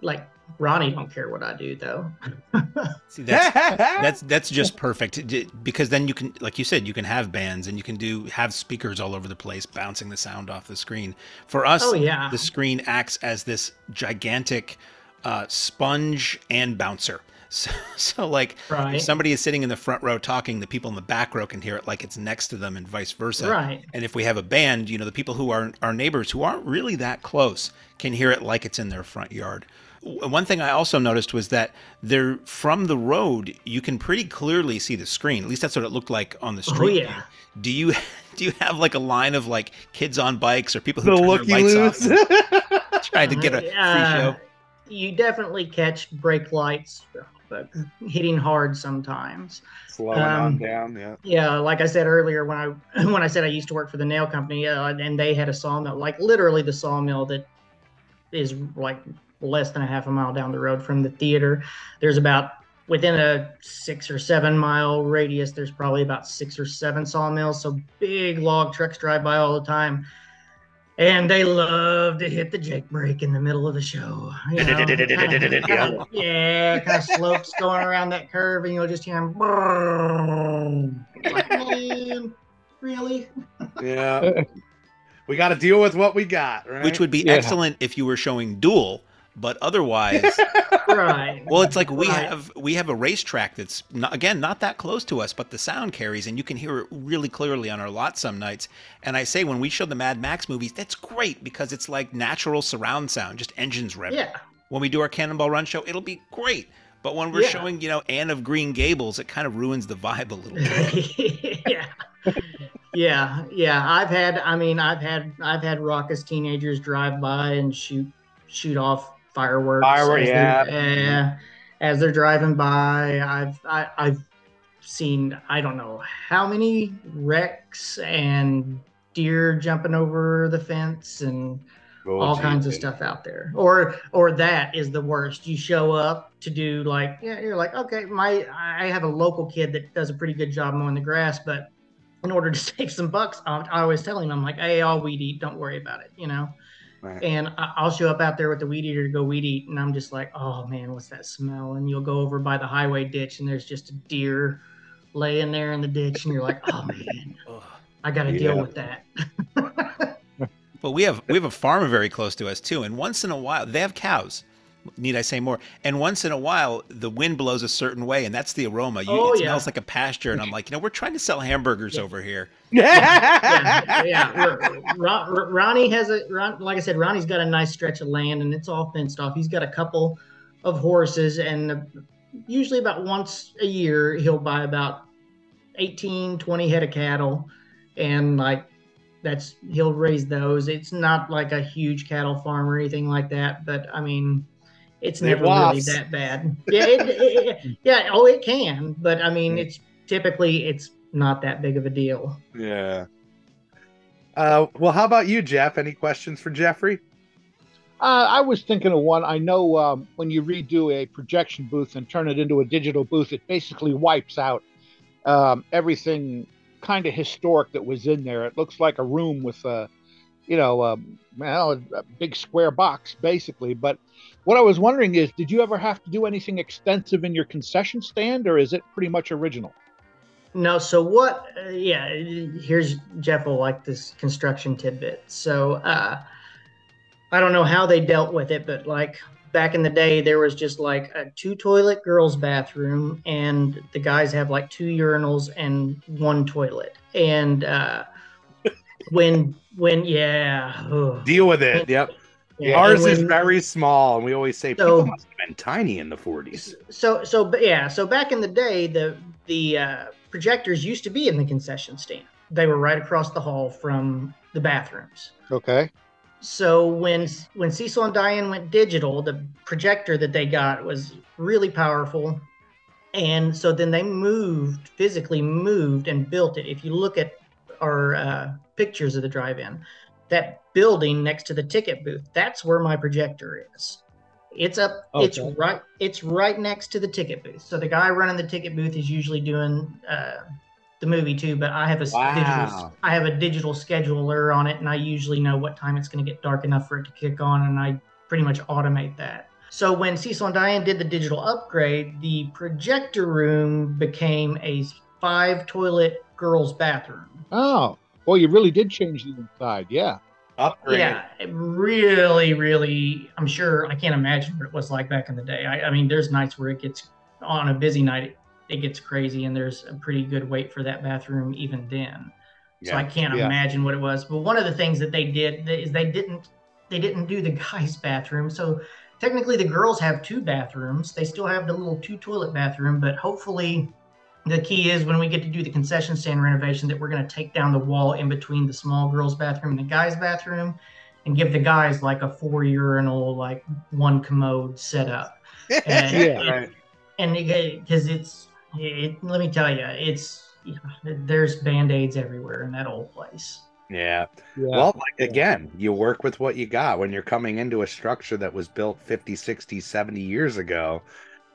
like Ronnie don't care what I do though. See, that's, that's that's just perfect because then you can, like you said, you can have bands and you can do have speakers all over the place bouncing the sound off the screen. For us, oh, yeah. the screen acts as this gigantic uh, sponge and bouncer. So, so like right. if somebody is sitting in the front row talking, the people in the back row can hear it like it's next to them and vice versa. Right. And if we have a band, you know, the people who are our neighbors who aren't really that close can hear it like it's in their front yard. One thing I also noticed was that there, from the road, you can pretty clearly see the screen. At least that's what it looked like on the oh, street. Oh, yeah. Do you do you have like a line of like kids on bikes or people who the turn their lights off, trying to get a uh, free show? You definitely catch brake lights, but hitting hard sometimes. Slowing um, on down, yeah. Yeah, like I said earlier, when I when I said I used to work for the nail company, uh, and they had a sawmill, like literally the sawmill that is like less than a half a mile down the road from the theater. There's about within a six or seven mile radius, there's probably about six or seven sawmills. So big log trucks drive by all the time. And they love to hit the jake brake in the middle of the show. You know, kind of, yeah, kind of slopes going around that curve, and you'll just hear him. Like, man, really? Yeah. we got to deal with what we got, right? Which would be yeah. excellent if you were showing Duel but otherwise, right. well, it's like we Right. have we have a racetrack that's not, again not that close to us, but the sound carries, and you can hear it really clearly on our lot some nights. And I say when we show the Mad Max movies, that's great because it's like natural surround sound, just engines revving. Yeah. When we do our Cannonball Run show, it'll be great. But when we're Yeah. showing, you know, Anne of Green Gables, it kind of ruins the vibe a little bit. yeah. Yeah, yeah. I've had I mean, I've had I've had raucous teenagers drive by and shoot shoot off fireworks. Firework, as they're- yeah. yeah. As they're driving by. I've I, I've seen I don't know how many wrecks and deer jumping over the fence and Oh, all kinds of stuff out there or or that is the worst you show up to do like yeah you're like okay my i have a local kid that does a pretty good job mowing the grass but in order to save some bucks i I always tell him i'm like hey i'll weed eat don't worry about it you know Right. and I- i'll show up out there with the weed eater to go weed eat and i'm just like oh man what's that smell and you'll go over by the highway ditch and there's just a deer laying there in the ditch and you're like oh man i gotta deal with that But we have we have a farmer very close to us too, and once in a while they have cows. Need I say more? And once in a while the wind blows a certain way, and that's the aroma. You, Oh, it yeah. smells like a pasture, and I'm like, you know, we're trying to sell hamburgers Yeah. over here. yeah, yeah. R- Ron, Ronnie has a Ron, like I said, Ronnie's got a nice stretch of land and it's all fenced off. He's got a couple of horses, and uh, usually about once a year he'll buy about 18, 20 head of cattle, and like that's he'll raise those. It's not like a huge cattle farm or anything like that, but I mean. It's It never really that bad. Yeah, it, it- it- yeah. Oh, it can, but I mean, it's typically it's not that big of a deal. yeah. Uh, well, how about you, Jeff? Any questions for Jeffrey? Uh, I was thinking of one. I know um, when you redo a projection booth and turn it into a digital booth, it basically wipes out um, everything kind of historic that was in there. It looks like a room with a, you know, a, well, a big square box basically. But what I was wondering is, did you ever have to do anything extensive in your concession stand, or is it pretty much original? No, so what? Uh, yeah, here's Jeff will like this construction tidbit. So uh, I don't know how they dealt with it, but like back in the day, there was just like a two toilet girls' bathroom, and the guys have like two urinals and one toilet. And uh, when when yeah, ugh. Deal with it. Yep. Yeah, Ours and is very small, and we always say So- people must have been tiny in the 40s. So so but yeah, so back in the day, the the uh, projectors used to be in the concession stand. They were right across the hall from the bathrooms. Okay. So when when Cecil and Diane went digital, the projector that they got was really powerful, and so then they moved physically moved and built it. If you look at our uh, pictures of the drive-in, that building next to the ticket booth, that's where my projector is. It's up. It's right. It's right next to the ticket booth. So the guy running the ticket booth is usually doing uh, the movie too. But I have a Wow. digital. I have a digital scheduler on it, and I usually know what time it's going to get dark enough for it to kick on, and I pretty much automate that. So when Cecil and Diane did the digital upgrade, the projector room became a five toilet girls' bathroom. Oh, well, you really did change the inside. Yeah. Upgrade. Yeah, it really, really. I'm sure I can't imagine what it was like back in the day. I, I mean, there's nights where it gets on a busy night, it, it gets crazy, and there's a pretty good wait for that bathroom even then. Yeah. So I can't Yeah. imagine what it was. But one of the things that they did is they didn't they didn't do the guys' bathroom. So technically, the girls have two bathrooms. They still have the little two toilet bathroom, but hopefully. The key is when we get to do the concession stand renovation that we're going to take down the wall in between the small girls' bathroom and the guys' bathroom, and give the guys like a four urinal, like one commode setup. And, Yeah. Right. and because it's it, let me tell you it's there's band-aids everywhere in that old place Yeah. Yeah. Well, like, again, you work with what you got when you're coming into a structure that was built 50, 60, 70 years ago.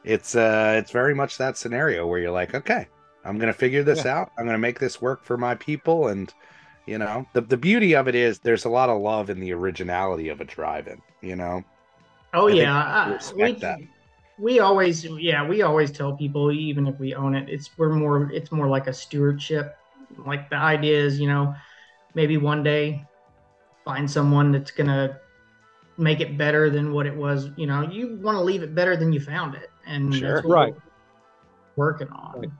It's uh it's very much that scenario where you're like, okay, I'm going to figure this out. I'm going to make this work for my people and you know, the the beauty of it is there's a lot of love in the originality of a drive-in, you know. oh I yeah people I- we, that. we always yeah we always tell people even if we own it it's we're more it's more like a stewardship like the idea is you know maybe one day find someone that's gonna make it better than what it was. You know, you want to leave it better than you found it, and Sure. that's what Right. we're working on. Right.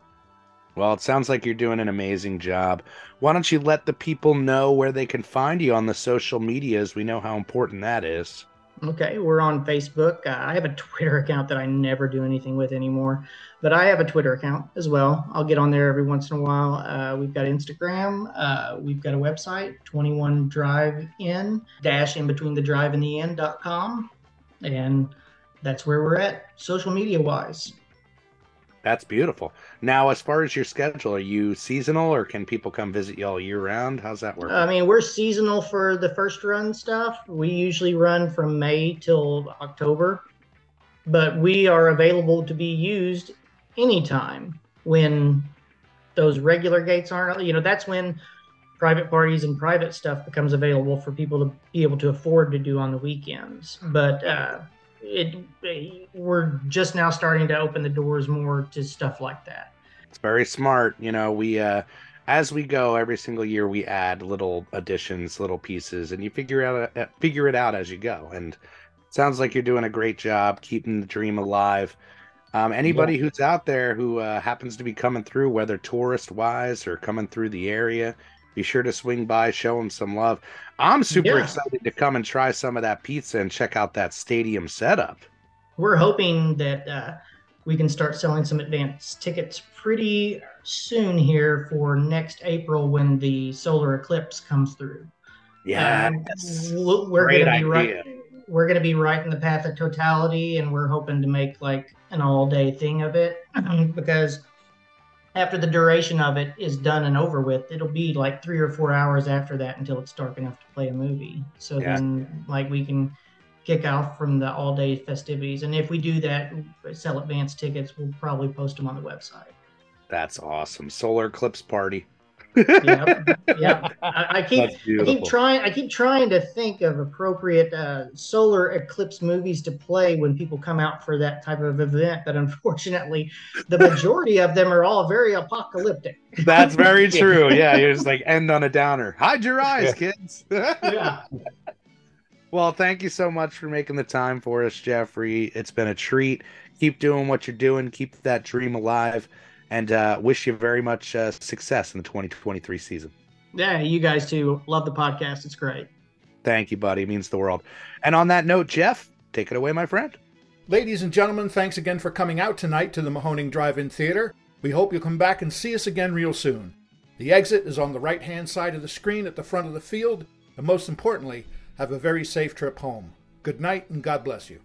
Well, it sounds like you're doing an amazing job. Why don't you let the people know where they can find you on the social medias? We know how important that is. Okay, we're on Facebook. Uh, I have a Twitter account that I never do anything with anymore, but I have a Twitter account as well. I'll get on there every once in a while. Uh, we've got Instagram. Uh, we've got a website, 21 drive in dash in between the drive and the end.com. And that's where we're at social media wise. That's beautiful. Now, as far as your schedule, are you seasonal or can people come visit you all year round? How's that work? I mean, we're seasonal for the first run stuff. We usually run from May till October, but we are available to be used anytime when those regular gates aren't. You know, that's when private parties and private stuff becomes available for people to be able to afford to do on the weekends. But uh, it, we're just now starting to open the doors more to stuff like that. It's very smart. You know, we uh as we go every single year we add little additions, little pieces, and you figure out uh, figure it out as you go. And it sounds like you're doing a great job keeping the dream alive. Um, anybody who's out there who uh, happens to be coming through, whether tourist wise or coming through the area, be sure to swing by, show them some love. I'm super Yeah. excited to come and try some of that pizza and check out that stadium setup. we're hoping that uh, we can start selling some advance tickets pretty soon here for next April when the solar eclipse comes through. Yeah, Um, we're Great gonna be idea. right. We're gonna be right in the path of totality, and we're hoping to make like an all-day thing of it because after the duration of it is done and over with, it'll be like three or four hours after that until it's dark enough to play a movie. So Yeah. then, like, we can kick off from the all-day festivities, and if we do that, sell advance tickets, we'll probably post them on the website. that's awesome. Solar eclipse party. Yep, yep. I, I keep I keep trying. I keep trying to think of appropriate uh, solar eclipse movies to play when people come out for that type of event. But unfortunately, the majority of them are all very apocalyptic. That's very true. Yeah, you're just like end on a downer. Hide your eyes, kids. Yeah. well, thank you so much for making the time for us, Jeffrey. It's been a treat. Keep doing what you're doing. Keep that dream alive, and uh, wish you very much uh, success in the 2023 season. Yeah. You guys too. Love the podcast. It's great. Thank you, buddy. It means the world. And on that note, Jeff, take it away, my friend. Ladies and gentlemen, thanks again for coming out tonight to the Mahoning Drive In Theater. We hope you'll come back and see us again real soon. The exit is on the right hand side of the screen at the front of the field, and most importantly, have a very safe trip home. Good night and God bless you.